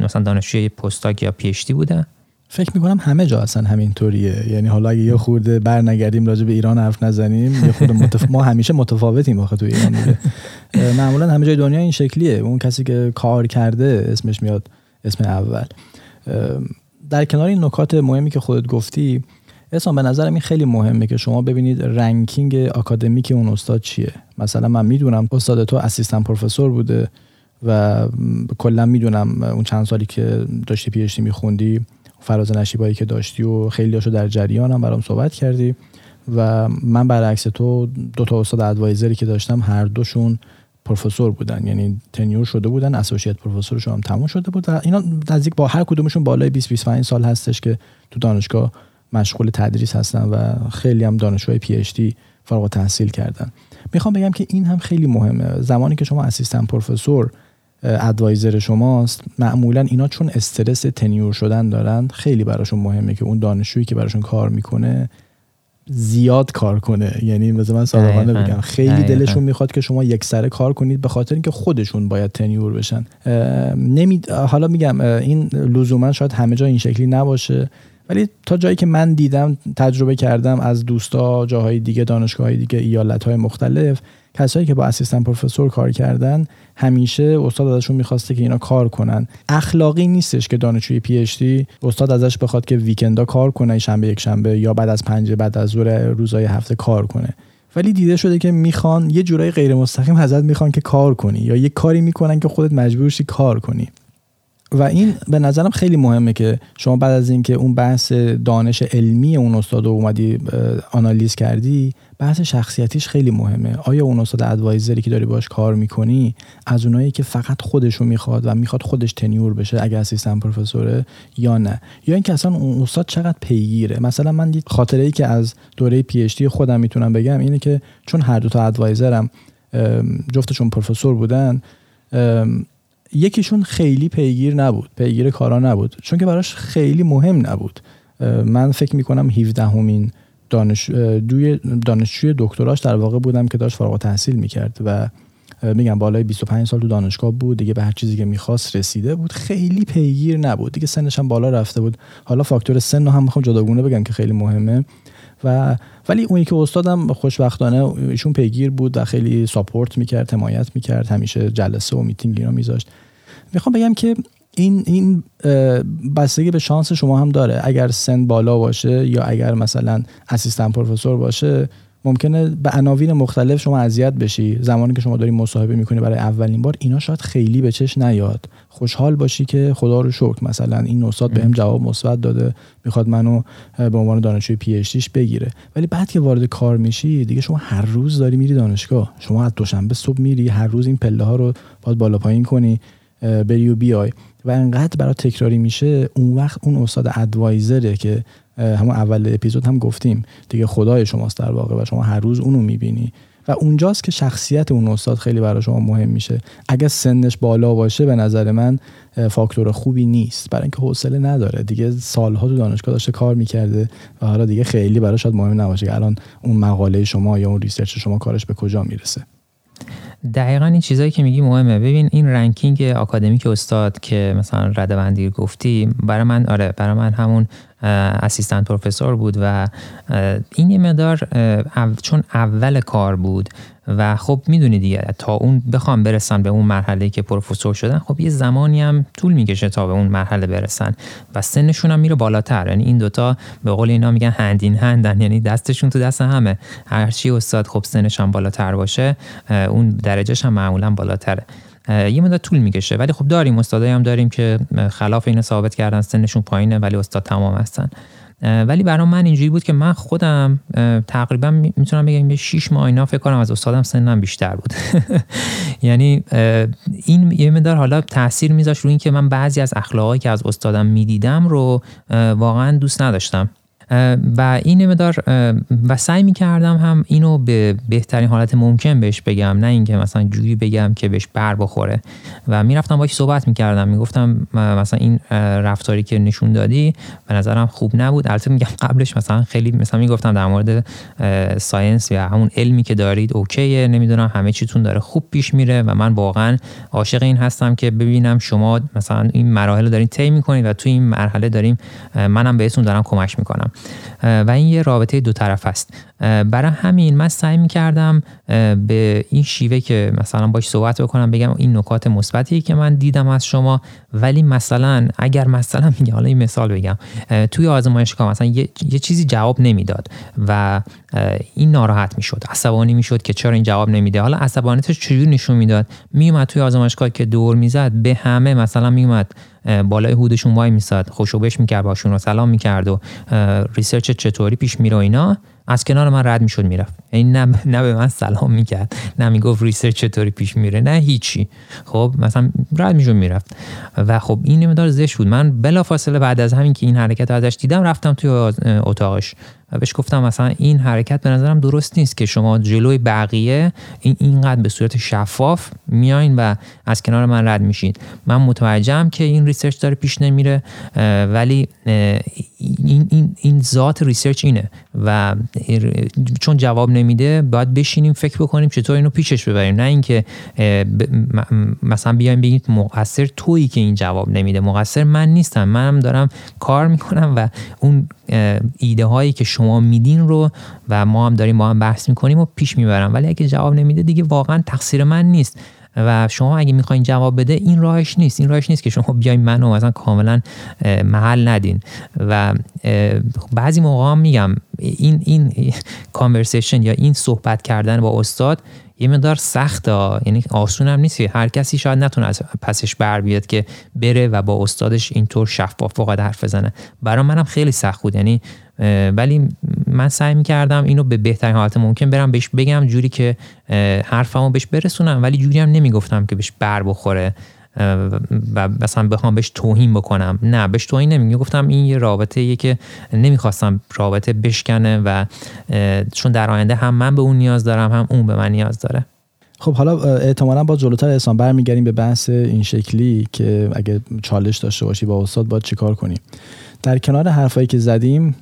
مثلا دانشجوی پستاک یا پیشتی بوده؟ فکر می‌کنم همه جا اصلا همینطوریه. یعنی حالا اگه یه خورده برنگردیم راجع به ایران حرف نزنیم یه خورده متف... ما همیشه متفاوتیم آخه توی ایران دیگه. معمولا همه جای دنیا این شکلیه. اون کسی که کار کرده اسمش میاد اسم اول. در کنار این نکات مهمی که خودت گفتی اصلا به نظرم این خیلی مهمه که شما ببینید ranking academic اون استاد چیه. مثلا من می‌دونم استاد تو assistant professor بوده و کلا می‌دونم اون چند سالی که داشتی PhD میخوندی فراز نشیبایی که داشتی و خیلی هاشو در جریانم برام صحبت کردی و من برعکس تو دو تا استاد advisor ی که داشتم هر دوشون پروفسور بودن یعنی tenure شده بودن associate professor شون هم تموم شده بود اینا نزدیک با هر کدومشون بالای 20 25 سال هستش که تو دانشگاه مشغول تدریس هستن و خیلی هم دانشجوی پی اچ دی فارغ تحصیل کردن. می‌خوام بگم که این هم خیلی مهمه. زمانی که شما اسیستن پروفسور ادوایزر شماست. معمولا اینا چون استرس تنیور شدن دارن خیلی براشون مهمه که اون دانشجویی که براشون کار می‌کنه زیاد کار کنه. یعنی مثلا من صادقانه بگم خیلی دلشون می‌خواد که شما یک سره کار کنید به خاطر اینکه خودشون باید تنیور بشن. نمی... حالا میگم این لزوما شاید همه جا این شکلی نباشه ولی تا جایی که من دیدم تجربه کردم از دوستا جاهای دیگه دانشگاه های دیگه ایالت های مختلف کسایی که با اسیستن پروفسور کار کردن همیشه استاد ازشون می‌خواسته که اینا کار کنن. اخلاقی نیستش که دانشجوی پی اچ دی استاد ازش بخواد که ویکندا کار کنه شنبه یک شنبه یا بعد از پنجه بعد از ظهر روزهای هفته کار کنه. ولی دیده شده که می‌خوان یه جورایی غیر مستقیم ازت می‌خوان که کار کنی یا یه کاری می‌کنن که خودت مجبور شی کار کنی. و این به نظرم خیلی مهمه که شما بعد از اینکه اون بحث دانش علمی اون استاد رو اومدی آنالیز کردی بحث شخصیتیش خیلی مهمه. آیا اون استاد ادوایزری که داری باش کار می‌کنی از اونایی که فقط خودشو می‌خواد و می‌خواد خودش تنیور بشه اگر اسیستن پروفسوره یا نه؟ یا اینکه اصلا اون استاد چقدر پیگیره؟ مثلا من دید خاطره ای که از دوره پی خودم می‌تونم بگم اینه که چون هر دو تا ادوایزرم جفتشون پروفسور بودن یکیشون خیلی پیگیر نبود پیگیر کارا نبود. چون که براش خیلی مهم نبود. من فکر می‌کنم 17 همین دانش دوی دانشجوی دکتراش در واقع بودم که داشت فارغ تحصیل می‌کرد و میگم بالای 25 سال تو دانشگاه بود دیگه به هر چیزی که می‌خواست رسیده بود خیلی پیگیر نبود. دیگه سنش هم بالا رفته بود. حالا فاکتور سن رو هم می‌خوام جداگونه بگم که خیلی مهمه. و ولی اون که استادم خوشبختانه ایشون پیگیر بود و خیلی ساپورت می‌کرد حمایت می‌کرد همیشه جلسه و میتینگ اینا میذاشت. می‌خوام بگم که این این بستگی به شانس شما هم داره. اگر سن بالا باشه یا اگر مثلا اسیستن پروفسور باشه ممکنه به عناوین مختلف شما اذیت بشی. زمانی که شما داری مصاحبه می‌کنی برای اولین بار اینا شاید خیلی به چش نیاد. خوشحال باشی که خدا رو شکر مثلا این استاد بهم جواب مثبت داده می‌خواد منو به عنوان دانشجوی پی بگیره. ولی بعد که وارد کار میشی دیگه شما هر روز داری میری دانشگاه. شما از دوشنبه صبح میری هر روز این پله ها رو باید بالا پایین کنی. بری و بیای و انقدر برای تکراری میشه اون وقت اون استاد ادوایزره که همون اول اپیزود هم گفتیم. دیگه خدای شماست در واقع و شما هر روز اونو می‌بینی. و اونجاست که شخصیت اون استاد خیلی برای شما مهم میشه. اگه سنش بالا باشه به نظر من فاکتور خوبی نیست. برای اینکه حوصله نداره. دیگه سالها تو دانشگاه داشته کار می‌کرده و حالا دیگه خیلی براش شاید مهم نباشه که الان اون مقاله شما یا اون research شما کارش به کجا می‌رسه. دقیقا این چیزایی که میگی مهمه. ببین این ranking academic استاد که مثلا رتبه‌بندی گفتی برای من آره برای من همون assistant professor بود و این یه مقدار چون اول کار بود و خب می‌دونی دیگه تا اون بخوام برسن به اون مرحله که پروفسور شدن خب یه زمانی هم طول می‌کشه تا به اون مرحله برسن و سنشون هم میره بالاتر. یعنی این دوتا به قول اینا میگن هندین هندن یعنی دستشون تو دست همه. هرچی استاد خب سنش هم بالاتر باشه اون درجهش هم معمولا بالاتره. یه مدت طول می‌کشه. ولی خب داریم استادایی هم داریم که خلاف اینو ثابت کردن سنشون پایینه ولی استاد تمام هستن. ولی برای من اینجوری بود که من خودم تقریبا می‌تونم بگم یه 6 ماه اینا فکر کنم از استادم سنم بیشتر بود. یعنی این یه مدار حالا تاثیر میذاشت روی اینکه من بعضی از اخلاقایی که از استادم می‌دیدم رو واقعا دوست نداشتم. و این مدار و سعی می کردم هم اینو به بهترین حالت ممکن بهش بگم نه اینکه مثلا جوری بگم که بهش بر بخوره. و می‌رفتم باش صحبت می‌کردم می‌گفتم مثلا این رفتاری که نشون دادی به نظرم خوب نبود. البته میگم قبلش مثلا خیلی مثلا می‌گفتم در مورد ساینس یا همون علمی که دارید اوکیه نمی‌دونم همه چیتون داره خوب پیش میره و من واقعا عاشق این هستم که ببینم شما مثلا این مراحل رو دارین طی می‌کنید و تو این مرحله داریم منم بهتون دارم کمک می‌کنم. و این یه رابطه دو طرف است. برای همین من سعی می کردم به این شیوه که مثلا باش صحبت بکنم بگم این نکات مثبتی که من دیدم از شما. ولی مثلا اگر مثلا میگم حالا این مثال بگم توی آزمایشگاه مثلا یه, یه چیزی جواب نمی‌داد و این ناراحت می‌شد عصبانی می‌شد که چرا این جواب نمیده. حالا عصبانیتش چجوری نشون می‌داد؟ میومد توی آزمایشگاه که دور می‌زد به همه مثلا میومد بالای hood شون وایمیساد. خوش و بش می‌کرد باشون رو سلام می‌کرد و research چطوری پیش میره اینا. از کنار من رد می‌شد می‌رفت. این نه, نه به من سلام می‌کرد نه می‌گفت research چطوری پیش میره نه هیچی. خب مثلا رد می‌شد می‌رفت. و خب این یه مقدار زشت بود. من بلافاصله بعد از همین که این حرکت ازش دیدم رفتم توی اتاقش. و بهش گفتم مثلا این حرکت به نظرم درست نیست که شما جلوی بقیه این اینقدر به صورت شفاف میاین و از کنار من رد میشید من متوجهم که این research داره پیش نمیره ولی این, این, این ذات research اینه و چون جواب نمیده باید بشینیم فکر بکنیم چطور اینو پیشش ببریم. نه اینکه مثلا بیایم بگیم مقصر تویی که این جواب نمیده. مقصر من نیستم. منم دارم کار می‌کنم و اون ایده هایی که شما میدین رو و ما هم داریم با هم بحث می‌کنیم و پیش می‌برم. ولی اگه جواب نمیده دیگه واقعا تقصیر من نیست. و شما اگه می‌خواین جواب بده این راهش نیست. این راهش نیست که شما بیاین منو مثلا کاملا محل ندین. و بعضی موقع هم میگم این این کانورسیشن یا این صحبت کردن با استاد یه مقدار سخته یعنی آسون هم نیست هر کسی شاید نتونه از پسش بر بیاد که بره و با استادش اینطور شفاف فقط حرف بزنه. برای منم خیلی سخت بود. یعنی ولی من سعی می‌کردم اینو به بهترین حالت ممکن برم بهش بگم جوری که حرفمو بهش برسونم ولی جوری هم نمی‌گفتم که بهش بر بخوره. و مثلا بخوام بهش توهین بکنم. نه بهش توهین نمیگم گفتم این یه رابطه یه که نمی‌خواستم رابطه بشکنه و چون در آینده هم من به اون نیاز دارم هم اون به من نیاز داره. خب حالا احتمالا با جلوتر احسان برمیگردیم به بحث این شکلی که اگه چالش داشته باشی با استاد باید چیکار کنیم در کنار حرفایی که زدیم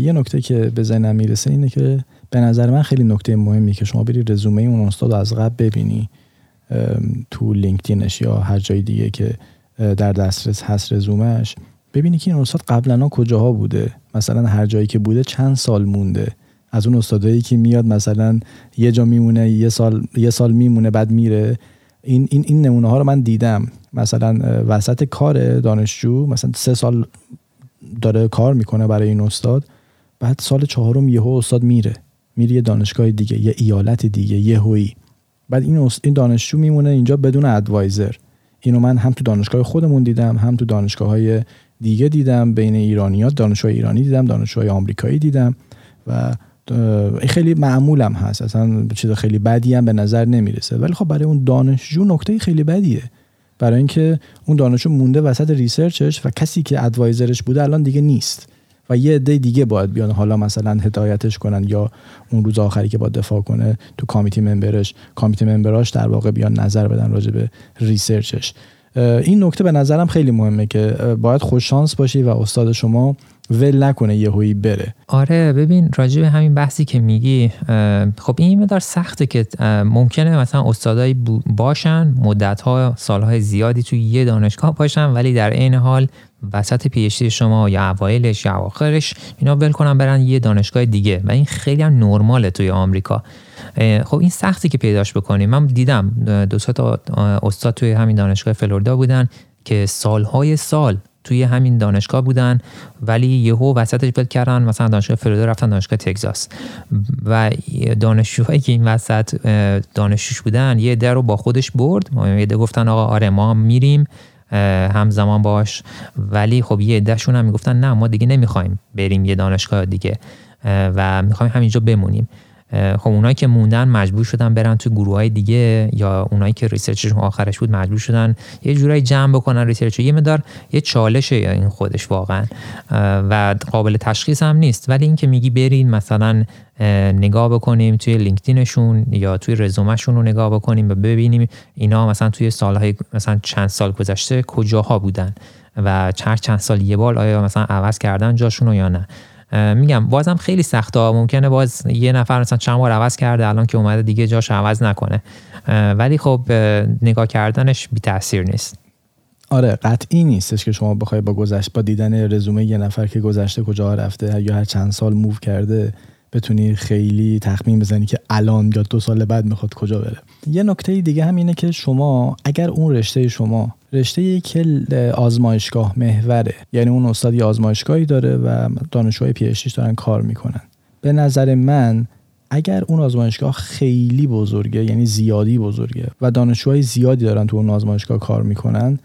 یه نکته که به ذهنم می‌رسه اینه که به نظر من خیلی نکته مهمی که شما بری رزومه اون استاد از قبل ببینی. تو لینکدینش یا هر جای دیگه که در دسترس هست رزومش ببینی که این استاد قبلا کجاها بوده؟ مثلا هر جایی که بوده چند سال مونده؟ از اون استادایی که میاد مثلا یه جا میمونه یه سال یه سال میمونه بعد میره. این این این نمونه ها رو من دیدم. مثلا وسط کار دانشجو مثلا سه سال داره کار می‌کنه برای این استاد. بعد سال چهارم یهو استاد میره. میره یه دانشگاه دیگه یه ایالت دیگه یه هویی بعد این این دانشجو میمونه اینجا بدون ادوایزر. اینو من هم تو دانشگاه خودمون دیدم هم تو دانشگاه های دیگه دیدم بین ایرانیات دانشجو ایرانی دیدم دانشجوهای آمریکایی دیدم و خیلی معمولم هست. اصلا چیز خیلی بدی هم به نظر نمی‌رسه. ولی خب برای اون دانشجو نکته خیلی بدیه. برای اینکه اون دانشجو مونده وسط ریسرچش و کسی که ادوایزرش بوده الان دیگه نیست. یه عده دیگه باید بیان. حالا مثلا هدایتش کنن یا اون روز آخری که باید دفاع کنه تو کامیتی ممبرش. کامیتی ممبراش در واقع بیان نظر بدن راجع به ریسرچش. این نکته به نظرم خیلی مهمه که باید خوش شانس باشی و استاد شما ول نکنه یهویی بره. آره ببین راجع به همین بحثی که میگی خب این مدار سخته که ممکنه مثلا استادایی باشن مدت ها سالهای زیادی توی یه دانشگاه باشن ولی در عین حال وسط پیشتی شما یا اوایلش یا اواخرش اینا ول کنن برن یه دانشگاه دیگه و این خیلی هم نرماله توی آمریکا. خب این سختی که پیداش بکنیم. من دیدم دو تا استاد توی همین دانشگاه فلوریدا بودن که سالهای سال توی همین دانشگاه بودن ولی یهو وسطش بل کردن مثلا دانشگاه فلوریدا رفتن دانشگاه تگزاس. و دانشجوهایی که این وسط دانشجوش بودن یه عده رو با خودش برد. یه عده گفتن آقا آره ما میریم. همزمان باهاش. ولی خب یه عدهشون هم می‌گفتن نه ما دیگه نمی‌خوایم بریم یه دانشگاه دیگه و می‌خوایم همینجا بمونیم. خب اونایی که موندن مجبور شدن برن تو گروه های دیگه یا اونایی که research شون آخرش بود مجبور شدن یه جورایی جمع بکنن research. یه مقدار یه چالشه این خودش واقعا. و قابل تشخیص هم نیست. ولی اینکه میگی برین مثلا نگاه بکنیم توی لینکدینشون یا توی رزومهشون رو نگاه بکنیم و ببینیم اینا مثلا توی سالهای مثلا چند سال گذشته کجاها بودن و چند چند سال یه بار آیا مثلا عوض کردن جاشون یا نه. میگم بازم خیلی سخته ممکنه باز یه نفر مثلا چند بار عوض کرده الان که اومده دیگه جاش عوض نکنه. ولی خب نگاه کردنش بی تاثیر نیست. آره قطعی نیستش که شما بخوای با گذشت با دیدن رزومه یه نفر که گذشته کجا رفته یا هر چند سال موو کرده بتونی خیلی تخمین بزنی که الان یا دو سال بعد می‌خواد کجا بره. یه نکته دیگه هم اینه که شما اگر اون رشته شما رشته که آزمایشگاه محوره. یعنی اون استاد یه آزمایشگاهی داره و دانشجوهای پی دارن کار می‌کنن. به نظر من اگر اون آزمایشگاه خیلی بزرگه یعنی زیادی بزرگه و دانشجوهای زیادی دارن تو اون آزمایشگاه کار می‌کنن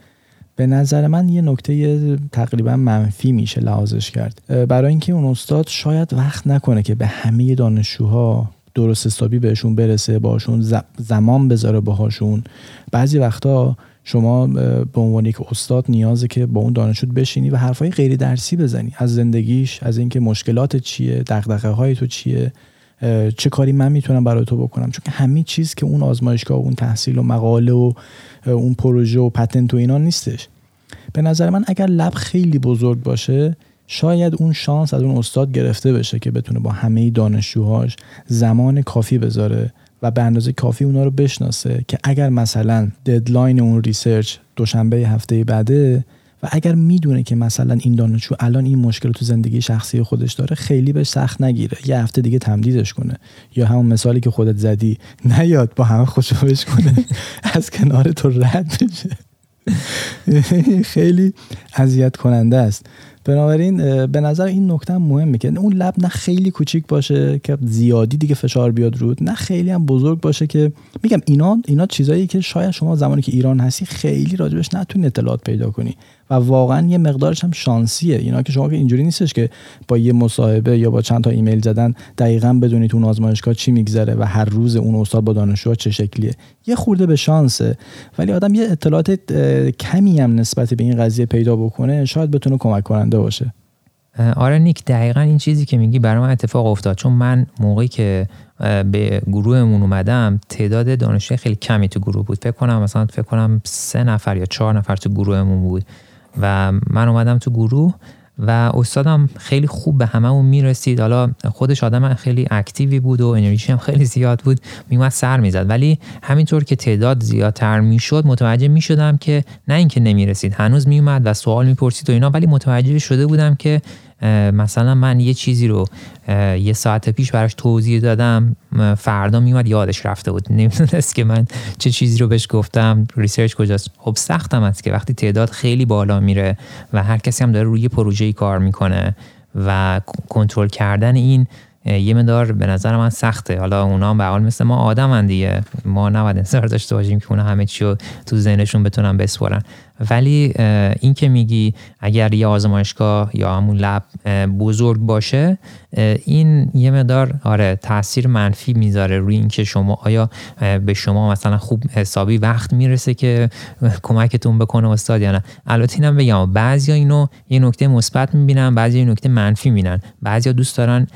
به نظر من یه نکته تقریبا منفی میشه لحاظش کرد. برای اینکه اون استاد شاید وقت نکنه که به همه دانشجوها درست حسابی بهشون برسه باشون زمان بذاره باهاشون. بعضی وقتا شما به عنوان یک استاد نیازه که با اون دانشجو بشینی و حرفای غیر درسی بزنی. از زندگیش از اینکه مشکلات چیه دغدغه های تو چیه چه کاری من می‌تونم برای تو بکنم. چون همه چیز که اون آزمایشگاه و اون تحصیل و مقاله و اون پروژه و patent و اینا نیستش. به نظر من اگر lab خیلی بزرگ باشه شاید اون شانس از اون استاد گرفته بشه که بتونه با همه دانشجوهاش زمان کافی بذاره. و به اندازه کافی اونا رو بشناسه که اگر مثلا deadline اون research دوشنبه هفته بعده و اگر می‌دونه که مثلا این دانشجو الان این مشکل تو زندگی شخصی خودش داره خیلی بهش سخت نگیره. یه هفته دیگه تمدیدش کنه. یا همون مثالی که خودت زدی نیاد با همه خوشبش کنه. از کنار تو رد بشه خیلی اذیت کننده است. بنابراین به نظر این نکته مهمه که اون لب نه خیلی کوچیک باشه که زیادی دیگه فشار بیاد رود نه خیلی هم بزرگ باشه که میگم اینا اینا چیزایی که شاید شما زمانی که ایران هستی خیلی راجبش نتونی اطلاعات پیدا کنی. و واقعا یه مقدارش هم شانسیه. اینا که شما که اینجوری نیستش که با یه مصاحبه یا با چند تا ایمیل زدن دقیقا بدونید اون آزمایشگاه چی میگذره و هر روز اون استاد با دانشجو چه شکلیه. یه خورده به شانسه. ولی آدم یه اطلاعات کمی هم نسبت به این قضیه پیدا بکنه شاید بتونه کمک کننده باشه. آره نیک دقیقا این چیزی که میگی برای من اتفاق افتاد. چون من موقعی که به گروهمون اومدم تعداد دانشجوی خیلی کمی تو گروه بود. فکر کنم مثلا فکر کنم سه نفر یا چهار نفر تو گروهمون بود. و من اومدم تو گروه و استادم خیلی خوب به هممون می‌رسید. حالا خودش آدم خیلی اکتیوی بود و انرژی هم خیلی زیاد بود میومد سر می‌زد. ولی همینطور که تعداد زیادتر می‌شد متوجه می‌شدم که نه اینکه نمی‌رسید. هنوز میومد و سوال می‌پرسید و اینا ولی متوجه شده بودم که مثلا من یه چیزی رو یه ساعت پیش براش توضیح دادم فردا میومد یادش رفته بود. نمی‌دونست که من چه چیزی رو بهش گفتم. research کجاست؟ خب سختم است که وقتی تعداد خیلی بالا میره و هر کسی هم داره روی پروژه کار می‌کنه و کنترل کردن این یه مقدار به نظر من سخته. حالا اونا هم به هر حال مثل ما آدم دیگه. ما نباید انتظار داشته باشیم که اونا همه چی رو تو ذهنشون بتونن بسپرن. ولی این که میگی اگر یه آزمایشگاه یا همون lab بزرگ باشه این یه مقدار آره تاثیر منفی می‌ذاره روی اینکه شما آیا به شما مثلا خوب حسابی وقت می‌رسه که کمکتون بکنه استاد یا نه. البته اینم بگم بعضیا اینو یه نکته مثبت می‌بینن بعضی این نکته منفی می‌بینن. بعضیا دوست دارن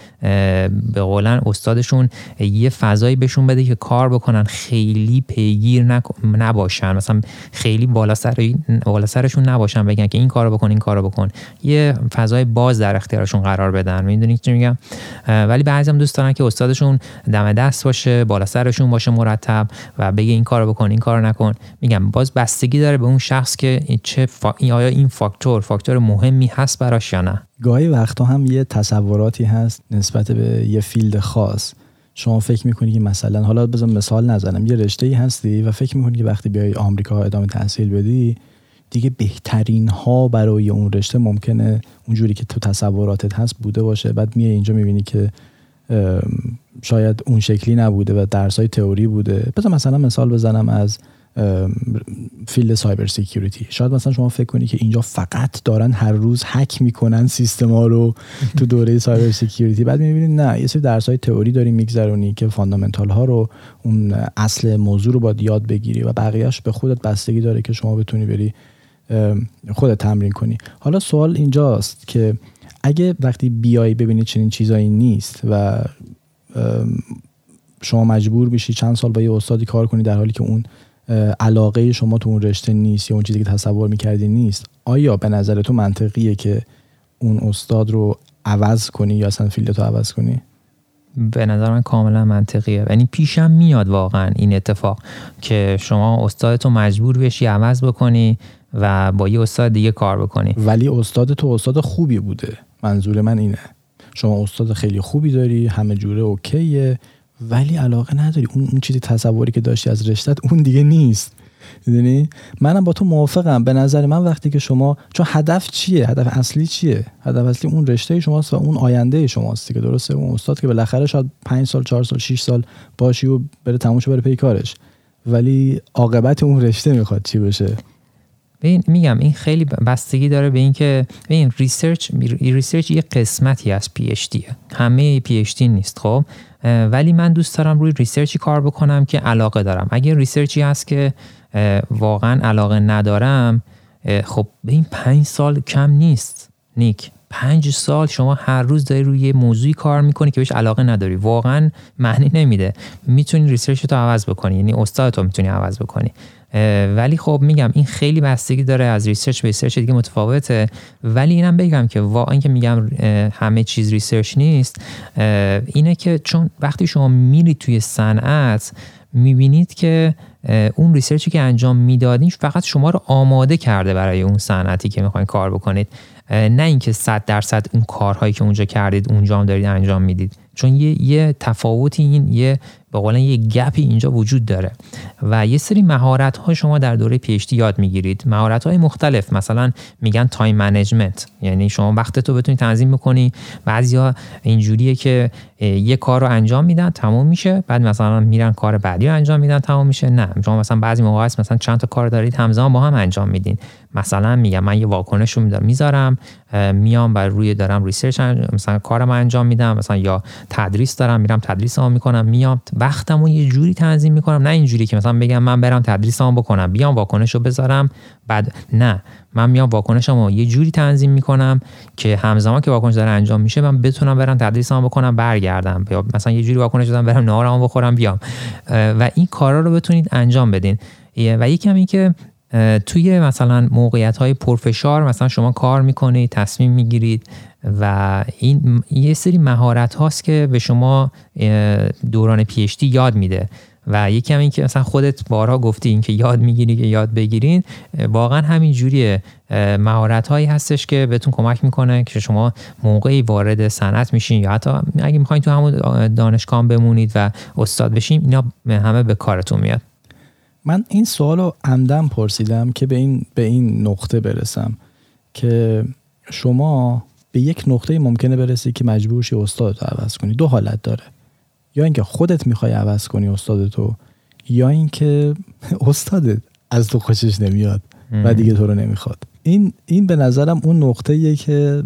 به قولن استادشون یه فضایی بهشون بده که کار بکنن خیلی پیگیر نباشن. مثلا خیلی بالا سر بالا سرشون نباشن بگن که این کارو بکن این کارو بکن. یه فضای باز در اختیارشون قرار بدن. می‌دونید چی میگم؟ ولی بعضی هم دوست دارن که استادشون دم دست باشه بالا سرشون باشه مرتب و بگه این کارو بکن این کارو نکن. میگم باز بستگی داره به اون شخص که چه فا... آیا این فاکتور فاکتور مهمی هست براش یا نه. گاهی وقتا هم یه تصوراتی هست نسبت به یه فیلد خاص. شما فکر می‌کنی که مثلا حالا بذار مثال نزنم. یه رشته ای هستی و فکر می‌کنی که وقتی بیای آمریکا ادامه تحصیل بدی دیگه بهترین ها برای اون رشته ممکنه اونجوری که تو تصوراتت هست بوده باشه. بعد میای اینجا می‌بینی که شاید اون شکلی نبوده و درس های تئوری بوده. بذار مثلا مثال بزنم از field cyber security. شاید مثلا شما فکر کنی که اینجا فقط دارن هر روز هک می‌کنن سیستم ها رو تو دوره cyber security. بعد می‌بینید نه یه سری درس های تئوری داری میگذرونی که fundamental ها رو اون اصل موضوع رو باید یاد بگیری و بقیهش به خودت بستگی داره که شما بتونی بری خودت تمرین کنی. حالا سوال اینجاست که اگه وقتی بیای ببینید چنین چیزایی نیست و شما مجبور بشی چند سال با یه استادی کار کنی در حالی که اون علاقه شما تو اون رشته نیست یا اون چیزی که تصور می‌کردی نیست آیا به نظر تو منطقیه که اون استاد رو عوض کنی یا اصلا فیلد رو عوض کنی؟ به نظر من کاملا منطقیه. یعنی پیشم میاد واقعا این اتفاق که شما استادتو مجبور بشی عوض بکنی و با یه استاد دیگه کار بکنی. ولی استاد تو استاد خوبی بوده. منظور من اینه. شما استاد خیلی خوبی داری همه جوره اوکیه ولی علاقه نداری. اون اون چیزی تصوری که داشتی از رشتت اون دیگه نیست. می‌دونی؟ منم با تو موافقم. به نظر من وقتی که شما چون هدف چیه؟ هدف اصلی چیه؟ هدف اصلی اون رشته شماست و اون آینده شماست که درسته؟ اون استاد که بالاخره شاید 5 سال 4 سال 6 سال باشی و بره تموم بره پی کارش. ولی عاقبت اون رشته می‌خواد چی بشه ببین میگم این خیلی بستگی داره به اینکه ببین research research یه قسمتی از PhD ه همه PhD نیست خب؟ ولی من دوست دارم روی research ی کار بکنم که علاقه دارم. اگه research ی هست که واقعا علاقه ندارم خب به این پنج سال کم نیست نیک. پنج سال شما هر روز داری روی موضوعی کار می‌کنی که بهش علاقه نداری. واقعا معنی نمیده. می‌تونی research تو عوض بکنی. یعنی استاد تو می‌تونی عوض بکنی. ولی خب میگم این خیلی بستگی داره از research به research دیگه متفاوته. ولی اینم بگم که واقعا که میگم همه چیز research نیست اینه که چون وقتی شما میرید توی صنعت می‌بینید که اون research ی که انجام می‌دادین فقط شما رو آماده کرده برای اون صنعتی که می‌خواین کار بکنید. نه اینکه صد درصد اون کارهایی که اونجا کردید اونجا هم دارید انجام می‌دید. چون یه, یه تفاوتی این یه به قول یه gap ی اینجا وجود داره. و یه سری مهارت ها شما در دوره PhD یاد می‌گیرید. مهارت های مختلف مثلا میگن time management یعنی شما وقت تو بتونی تنظیم بکنی بعضیا اینجوریه که یه کار رو انجام میدن تموم میشه. بعد مثلا میرن کار بعدی رو انجام میدن تموم میشه. نه شما مثلا بعضی موقع هست مثلا چند تا کار دارید همزمان با هم انجام میدین. مثلا میگم من یه واکنش رو می‌ذارم میام بر روی دارم research مثلا کارم انجام میدم مثلا یا تدریس دارم میرم تدریس هم می‌کنم میام وقتمو یه جوری تنظیم می‌کنم. نه اینجوری که مثلا بگم من برم تدریس هم بکنم بیام واکنش رو بذارم بعد نه من میام واکنشمو یه جوری تنظیم می‌کنم که همزمان که واکنش داره انجام میشه من بتونم برم تدریس هم بکنم برگردم. یا مثلا یه جوری واکنش بدم برم نهارمو بخورم بیام. و این کارا رو بتونید انجام بدین. و یکم این که توی مثلا موقعیت های پرفشار مثلا شما کار می‌کنید تصمیم می‌گیرید و این یه سری مهارت هاست که به شما دوران پیشتی یاد میده. و یکی هم این که مثلا خودت بارها گفتی این که یاد می‌گیری که یاد بگیرین واقعا همین جوریه. مهارت هایی هستش که بهتون کمک می‌کنه که شما موقعی وارد صنعت میشین یا حتی اگه می‌خواین تو همون دانشگاه بمونید و استاد بشین اینا همه به کارتون میاد. من این سوال رو عمدن پرسیدم که به این, به این نقطه برسم که شما به یک نقطه ممکنه برسی که مجبور شی استادتو عوض کنی. دو حالت داره. یا اینکه خودت می‌خوای عوض کنی استادتو یا اینکه استادت از تو خوشش نمیاد و دیگه تو رو نمی‌خواد. این این به نظرم اون نقطه که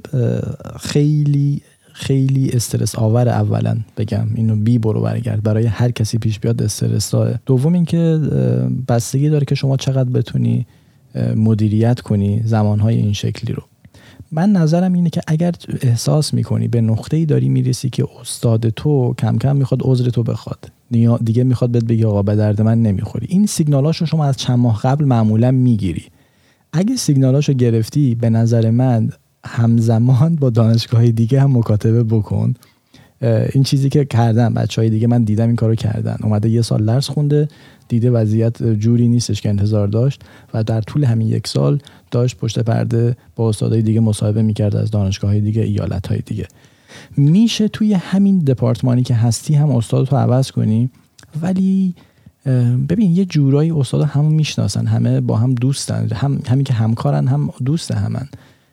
خیلی خیلی استرس آور اولا بگم. اینو بی برو برگرد. برای هر کسی پیش بیاد استرس داره. دوم اینکه بستگی داره که شما چقدر بتونی مدیریت کنی زمانهای این شکلی رو. من نظرم اینه که اگر احساس می‌کنی به نقطه ای داری می‌رسی که استاد تو کم کم می‌خواد عذر تو بخواد دیگه می‌خواد بهت بگی آقا به درد من نمی‌خوری. این سیگنالاش رو شما از چند ماه قبل معمولا می‌گیری. اگه سیگنالاش رو گرفتی به نظر من همزمان با دانشگاه دیگه هم مکاتبه بکن. این چیزی که کردم بچه های دیگه من دیدم این کارو کردن. اومده یه سال درس خونده دیده وضعیت جوری نیستش که انتظار داشت و در طول همین یک سال داشت پشت پرده با استادای دیگه مصاحبه می‌کرد از دانشگاه های دیگه ایالت های دیگه. میشه توی همین دپارتمانی که هستی هم استاد رو عوض کنی؟ ولی ببین یه جورایی استاد همون می‌شناسن همه با هم دوستن هم همین که همکارن هم دوست همن.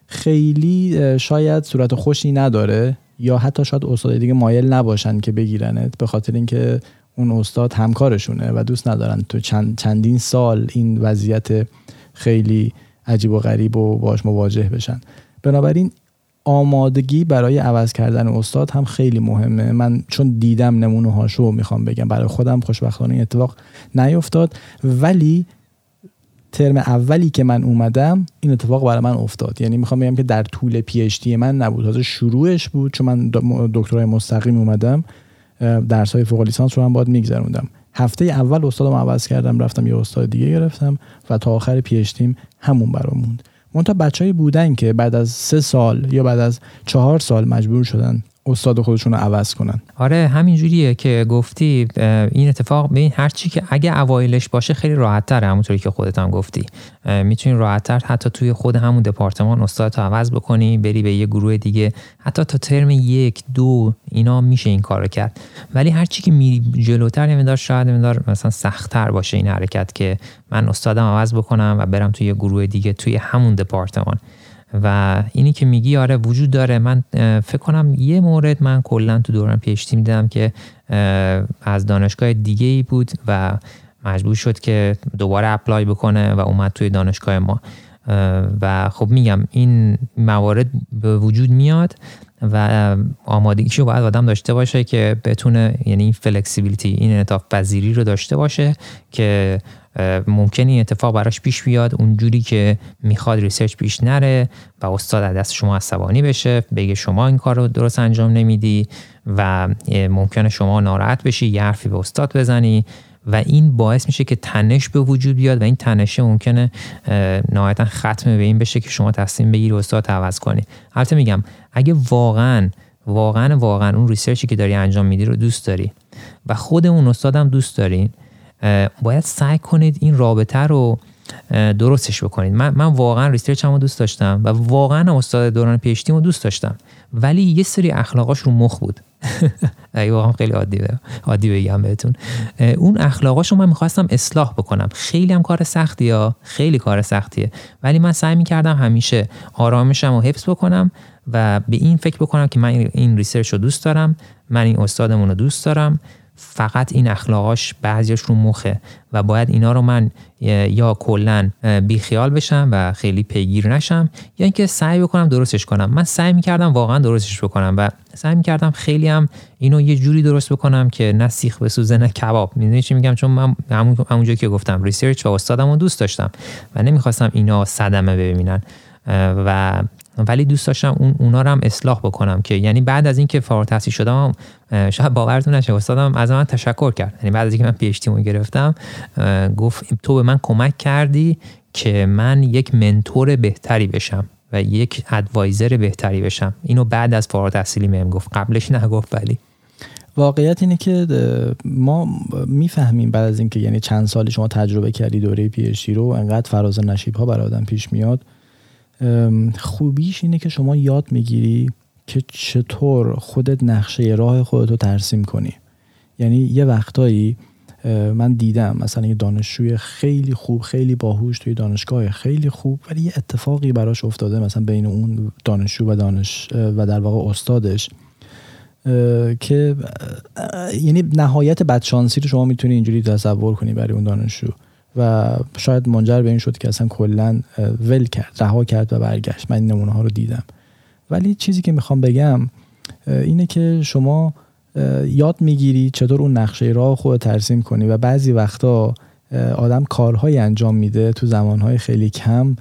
خیلی شاید صورت خوشی نداره. یا حتی شاید استاد دیگه مایل نباشن که بگیرنت به خاطر اینکه اون استاد همکارشونه و دوست ندارن. تو چند چندین سال این وضعیت خیلی عجیب و غریب و باش مواجه بشن. بنابراین آمادگی برای عوض کردن استاد هم خیلی مهمه. من چون دیدم نمونه هاشو می‌خوام بگم. برای خودم خوشبختانه این اتفاق نیفتاد. ولی ترم اولی که من اومدم این اتفاق برای من افتاد. یعنی می‌خوام بگم که در طول پی اچ دی من نبود. تازه شروعش بود چون من دکترای مستقیم اومدم درس های فوق لیسانس رو هم باید میگذروندم. هفته اول استادم عوض کردم رفتم یه استاد دیگه گرفتم و تا آخر پی اچ همون برام موند. منتها بچه‌ای بودن که بعد از سه سال یا بعد از چهار سال مجبور شدن استاد خودشون رو عوض کنن. آره همین جوریه که گفتی این اتفاق به این هرچی که اگه اوایلش باشه خیلی راحت تره همونطوری که خودت هم گفتی. می‌تونی راحت تر حتی توی خود همون دپارتمان استاد رو عوض بکنی بری به یه گروه دیگه. حتی تا ترم یک دو اینا میشه این کارو کرد. ولی هرچی که میری جلوتر نمیدار شاید نمیدار مثلا سختتر باشه این حرکت که من استادم عوض بکنم و برم توی گروه دیگه توی همون دپارتمان. و اینی که میگی آره وجود داره. من فکر کنم یه مورد من کلا تو دوران پیشتی میدم که از دانشگاه دیگه ای بود و مجبور شد که دوباره اپلای بکنه و اومد توی دانشگاه ما. و خب میگم این موارد به وجود میاد و آمادگیشو باید آدم داشته باشه که بتونه یعنی این flexibility این انعطاف پذیری رو داشته باشه که ممکنه این اتفاق براش پیش بیاد. اونجوری که می‌خواد research پیش نره و استاد از دست شما عصبانی بشه بگه شما این کار رو درست انجام نمیدی و ممکنه شما ناراحت بشی یه حرفی به استاد بزنی و این باعث میشه که تنش به وجود بیاد و این تنشه ممکنه نهایتا ختم به این بشه که شما تصمیم بگیری استاد عوض کنی. البته میگم اگه واقعا واقعا واقعا اون research ی که داری انجام میدی رو دوست داری و خود اون استادم دوست دارین باید سعی کنید این رابطه رو درستش بکنید. من, من واقعا research رو دوست داشتم و واقعا استاد دوران PhD م رو دوست داشتم. ولی یه سری اخلاقاش رو مخ بود. اگه واقعا خیلی عادی عادی بگم بهتون. اون اخلاقاش رو من می‌خواستم اصلاح بکنم. خیلی هم کار سختیه خیلی کار سختیه. ولی من سعی می‌کردم همیشه آرامشم رو حفظ بکنم و به این فکر بکنم که من این ریسرچ رو دوست دارم من این استادمون رو دوست دارم فقط این اخلاقاش بعضیش رو مخه و باید اینا رو من یا کلا بیخیال بشم و خیلی پیگیر نشم یا اینکه سعی بکنم درستش کنم. من سعی می‌کردم واقعا درستش بکنم و سعی می‌کردم خیلی هم اینو یه جوری درست بکنم که نه سیخ بسوزه نه کباب. می‌دونی چی میگم؟ چون من همون همونجا که گفتم research و استادم دوست داشتم و نمی‌خواستم اینا صدمه ببینن. و ولی دوست داشتم اون اونا رو هم اصلاح بکنم که یعنی بعد از اینکه فارغ التحصیل شدم شاید باورتون نشه استادم از من تشکر کرد. یعنی بعد از اینکه من PhD گرفتم گفت تو به من کمک کردی که من یک mentor بهتری بشم و یک ادوایزر بهتری بشم. اینو بعد از فارغ التحصیلی مهم گفت. قبلش نگفت ولی. واقعیت اینه که ما می‌فهمیم بعد از اینکه یعنی چند سالی شما تجربه کردی دوره پی رو انقدر فراز نشیب ها برای آدم پیش میاد. خوبیش اینه که شما یاد می‌گیری که چطور خودت نقشه راه خودت رو ترسیم کنی. یعنی یه وقتایی من دیدم مثلا یه دانشجوی خیلی خوب خیلی باهوش توی دانشگاه خیلی خوب ولی یه اتفاقی براش افتاده مثلا بین اون دانشجو و دانش و در واقع استادش که یعنی نهایت بدشانسی رو شما می‌تونی اینجوری تصور کنی برای اون دانشجو. و شاید منجر به این شد که اصلا کلا ول کرد رها کرد و برگشت. من این نمونه ها رو دیدم. ولی چیزی که می‌خوام بگم اینه که شما یاد می‌گیری چطور اون نقشه راه خود ترسیم کنی و بعضی وقتا آدم کارهایی انجام میده تو زمانهای خیلی کم.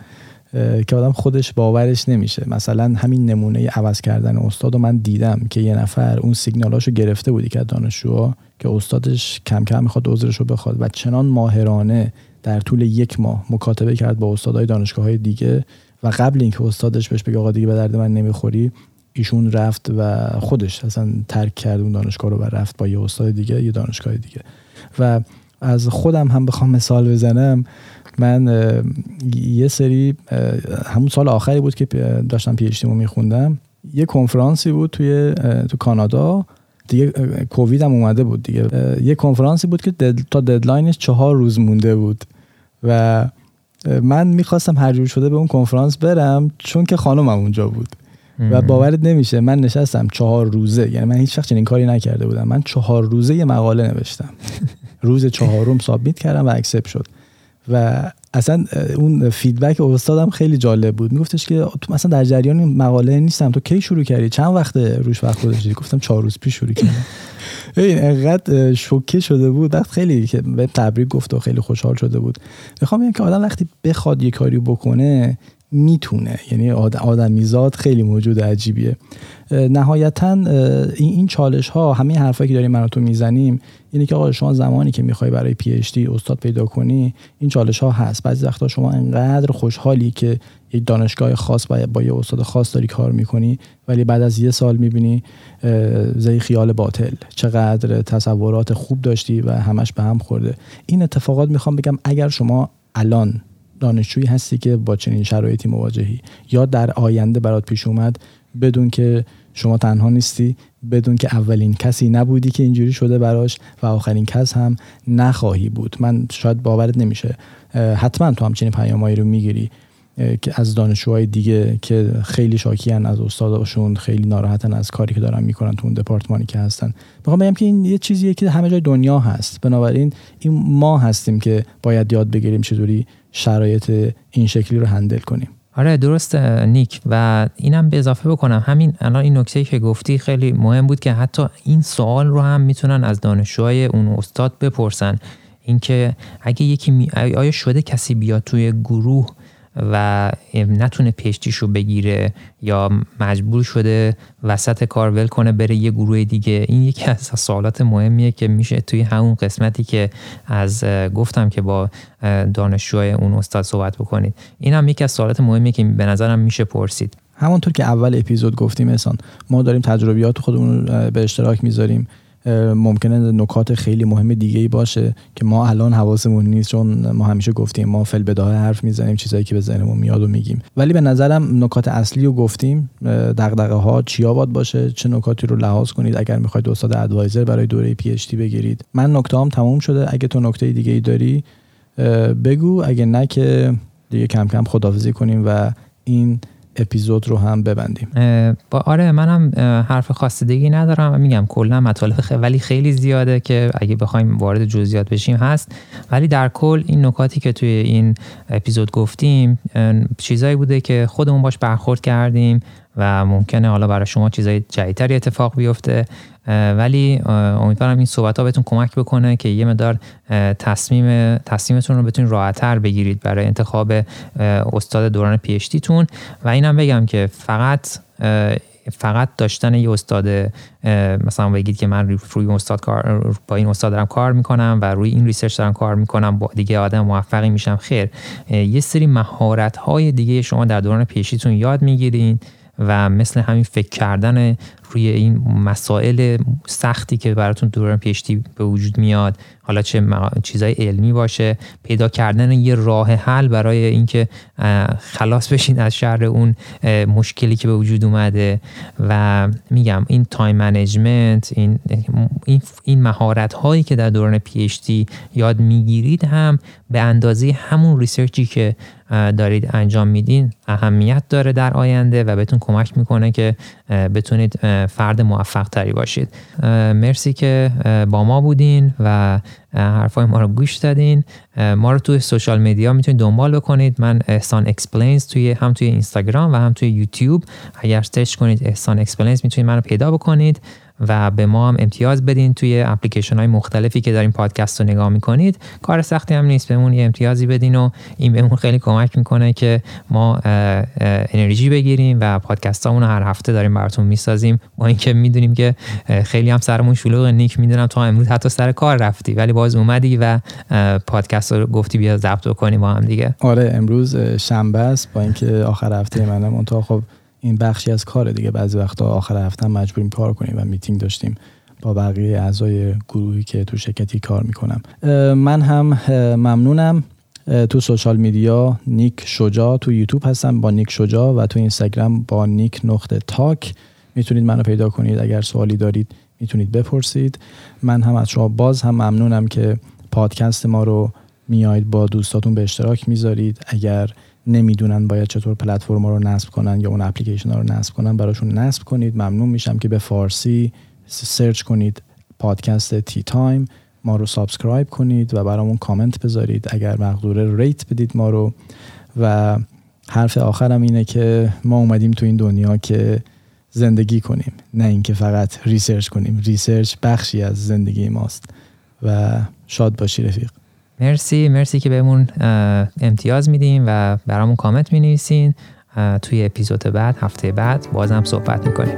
که آدم خودش باورش نمیشه. مثلا همین نمونه عوض کردن استاد رو من دیدم که یه نفر اون سیگنالاشو گرفته بودی که دانشجوها که استادش کم کم می‌خواد عذرش رو بخواد و چنان ماهرانه در طول یک ماه مکاتبه کرد با استادای دانشگاه های دیگه و قبل اینکه استادش بهش بگه آقا دیگه به درد من نمی‌خوری ایشون رفت و خودش اصلا ترک کرد اون دانشگاه رو و رفت با یه استاد دیگه یه دانشگاه دیگه. و از خودم هم بخوام مثال بزنم. من یه سری همون سال آخری بود که داشتم پی اچ میخوندم. یه کنفرانسی بود توی تو کانادا. دیگه کووید هم اومده بود دیگه. یه کنفرانسی بود که تا deadline ش چهار روز مونده بود. و من می‌خواستم هر جور شده به اون کنفرانس برم چون که خانمم اونجا بود. و باورت نمیشه من نشستم چهار روزه. یعنی من هیچ وقت چنین کاری نکرده بودم. من چهار روزه یه مقاله نوشتم. روز چهارم submit کردم و accept شد. و اصلا اون feedback استادم خیلی جالب بود. میگفتش که تو مثلا در جریان مقاله نیستم. تو کی شروع کردی؟ چند وقت روش وقت گذاشتی؟ گفتم چهار روز پیش شروع کردم. این انقدر شوکه شده بود. وقت خیلی که به تبریک گفت و خیلی خوشحال شده بود. می‌خوام بگم که آدم وقتی بخواد یه کاری بکنه می‌تونه. یعنی آدمیزاد خیلی موجود عجیبیه. نهایتا این چالش ها همه حرفایی که داریم من تو می‌زنیم اینه که آقا شما زمانی که می‌خوای برای پی دی استاد پیدا کنی این چالش ها هست. بعضی وقتا شما انقدر خوشحالی که یک دانشگاه خاص با, با یه استاد خاص داری کار می‌کنی ولی بعد از یه سال می‌بینی زی خیال باطل. چقدر تصورات خوب داشتی و همش به هم خورده. این اتفاقات می‌خوام بگم اگر شما الان دانشجویی هستی که با چنین شرایطی مواجهی. یا در آینده برات پیش اومد بدون که شما تنها نیستی بدون که اولین کسی نبودی که اینجوری شده براش و آخرین کس هم نخواهی بود. من شاید باورت نمیشه. حتما تو همچین پیامایی رو می‌گیری. از دانشجوهای دیگه که خیلی شاکیان از استاداشون خیلی ناراحتن از کاری که دارن می‌کنن تو اون دپارتمانی که هستن. می‌خوام بگم که این یه چیزیه که همه جای دنیا هست. بنابراین این ما هستیم که باید یاد بگیریم چطوری شرایط این شکلی رو هندل کنیم. آره درست نیک. و اینم به اضافه بکنم. همین الان این نکته که گفتی خیلی مهم بود که حتی این سوال رو هم می‌تونن از دانشجوهای اون استاد بپرسن. اینکه اگه یکی آیا شده کسی بیاد توی گروه و نتونه پشتیشو بگیره یا مجبور شده وسط کار ول کنه بره یه گروه دیگه. این یکی از سوالات مهمیه که میشه توی همون قسمتی که از گفتم که با دانشجوهای اون استاد صحبت بکنید. این هم یکی از سوالات مهمیه که به نظرم میشه پرسید. همونطور که اول اپیزود گفتیم احسان ما داریم تجربیات خودمون رو به اشتراک می‌ذاریم. ممکنه نکات خیلی مهم دیگه ای باشه که ما الان حواسمون نیست چون ما همیشه گفتیم ما فل بداه حرف می‌زنیم چیزایی که به ذهنمون میاد و میگیم. ولی به نظرم نکات اصلی رو گفتیم دغدغه ها چیا باد باشه چه نکاتی رو لحاظ کنید. اگر می‌خواید استاد ادوایزر برای دوره پی اچ بگیرید. من نکته هم تموم شده. اگه تو نکته دیگه ای داری بگو. اگه نه که دیگه کم کم خدافزی کنیم و این اپیزود رو هم ببندیم. با آره منم حرف خاص دیگه ندارم. میگم کلا مطالب ولی خیلی زیاده که اگه بخوایم وارد جزئیات بشیم هست. ولی در کل این نکاتی که توی این اپیزود گفتیم چیزایی بوده که خودمون باش برخورد کردیم. و ممکنه حالا برای شما چیزای جدیدتری اتفاق بیفته. ولی امیدوارم این صحبت ها بهتون کمک بکنه که یه مدار تصمیم تصمیمتون رو بتونید راحتتر بگیرید برای انتخاب استاد دوران PhD تون و اینم بگم که فقط فقط داشتن یه استاد مثلا بگید که من روی استاد کار با این استاد دارم کار می‌کنم و روی این research دارم کار می‌کنم با دیگه آدم موفقی میشم خیر. یه سری مهارت های دیگه شما در دوران PhD تون یاد می‌گیرین. و مثل همین فکر کردن روی این مسائل سختی که براتون دوران PhD به وجود میاد حالا چه چیزای علمی باشه پیدا کردن یه راه حل برای اینکه خلاص بشین از شر اون مشکلی که به وجود اومده. و میگم این time management این این مهارت هایی که در دوران PhD یاد می‌گیرید هم به اندازه همون research ی که دارید انجام میدین اهمیت داره در آینده و بهتون کمک می‌کنه که بتونید فرد موفق تری باشید مرسی که با ما بودین و حرفای ما رو گوش دادین. ما رو توی social media می‌تونید دنبال بکنید. من احسان Explains توی هم توی اینستاگرام و هم توی یوتیوب. اگر search کنید احسان Explains می‌تونید من رو پیدا بکنید. و به ما هم امتیاز بدین توی اپلیکیشن های مختلفی که دارین پادکست رو نگاه می‌کنید. کار سختی هم نیست بهمون یه امتیازی بدین و این بهمون خیلی کمک می‌کنه که ما انرژی بگیریم و پادکست رو هر هفته داریم براتون می‌سازیم. با اینکه می‌دونیم که خیلی هم سرمون شلوغ نیک می‌دونم تا امروز حتی سر کار رفتی ولی باز اومدی و پادکست رو گفتی بیا ضبط کنیم با هم دیگه. آره امروز شنبه است. با اینکه آخر هفته منم تا خب این بخشی از کار دیگه. بعضی وقتا آخر هفته مجبوریم کار کنیم و میتینگ داشتیم با بقیه اعضای گروهی که تو شرکتی کار می‌کنم. من هم ممنونم. تو social media نیک شجا تو یوتیوب هستم با نیک شجا و تو اینستاگرام با نیک نقطه talk. می‌تونید منو پیدا کنید. اگر سوالی دارید می‌تونید بپرسید. من هم از شما باز هم ممنونم که پادکست ما رو میایید با دوستاتون به اشتراک می‌ذارید. اگر نمی‌دونن باید چطور پلتفرم رو نصب کنن یا اون اپلیکیشن رو نصب کنن براشون نصب کنید. ممنون میشم که به فارسی search کنید پادکست Tea Time ما رو subscribe کنید و برامون کامنت بذارید. اگر مقدوره rate بدید ما رو. و حرف آخرم اینه که ما اومدیم تو این دنیا که زندگی کنیم. نه اینکه فقط research کنیم. research بخشی از زندگی ماست. و شاد باشی رفیق. مرسی مرسی که بهمون امتیاز میدین و برامون کامنت می توی اپیزود بعد هفته بعد بازم صحبت می‌کنیم.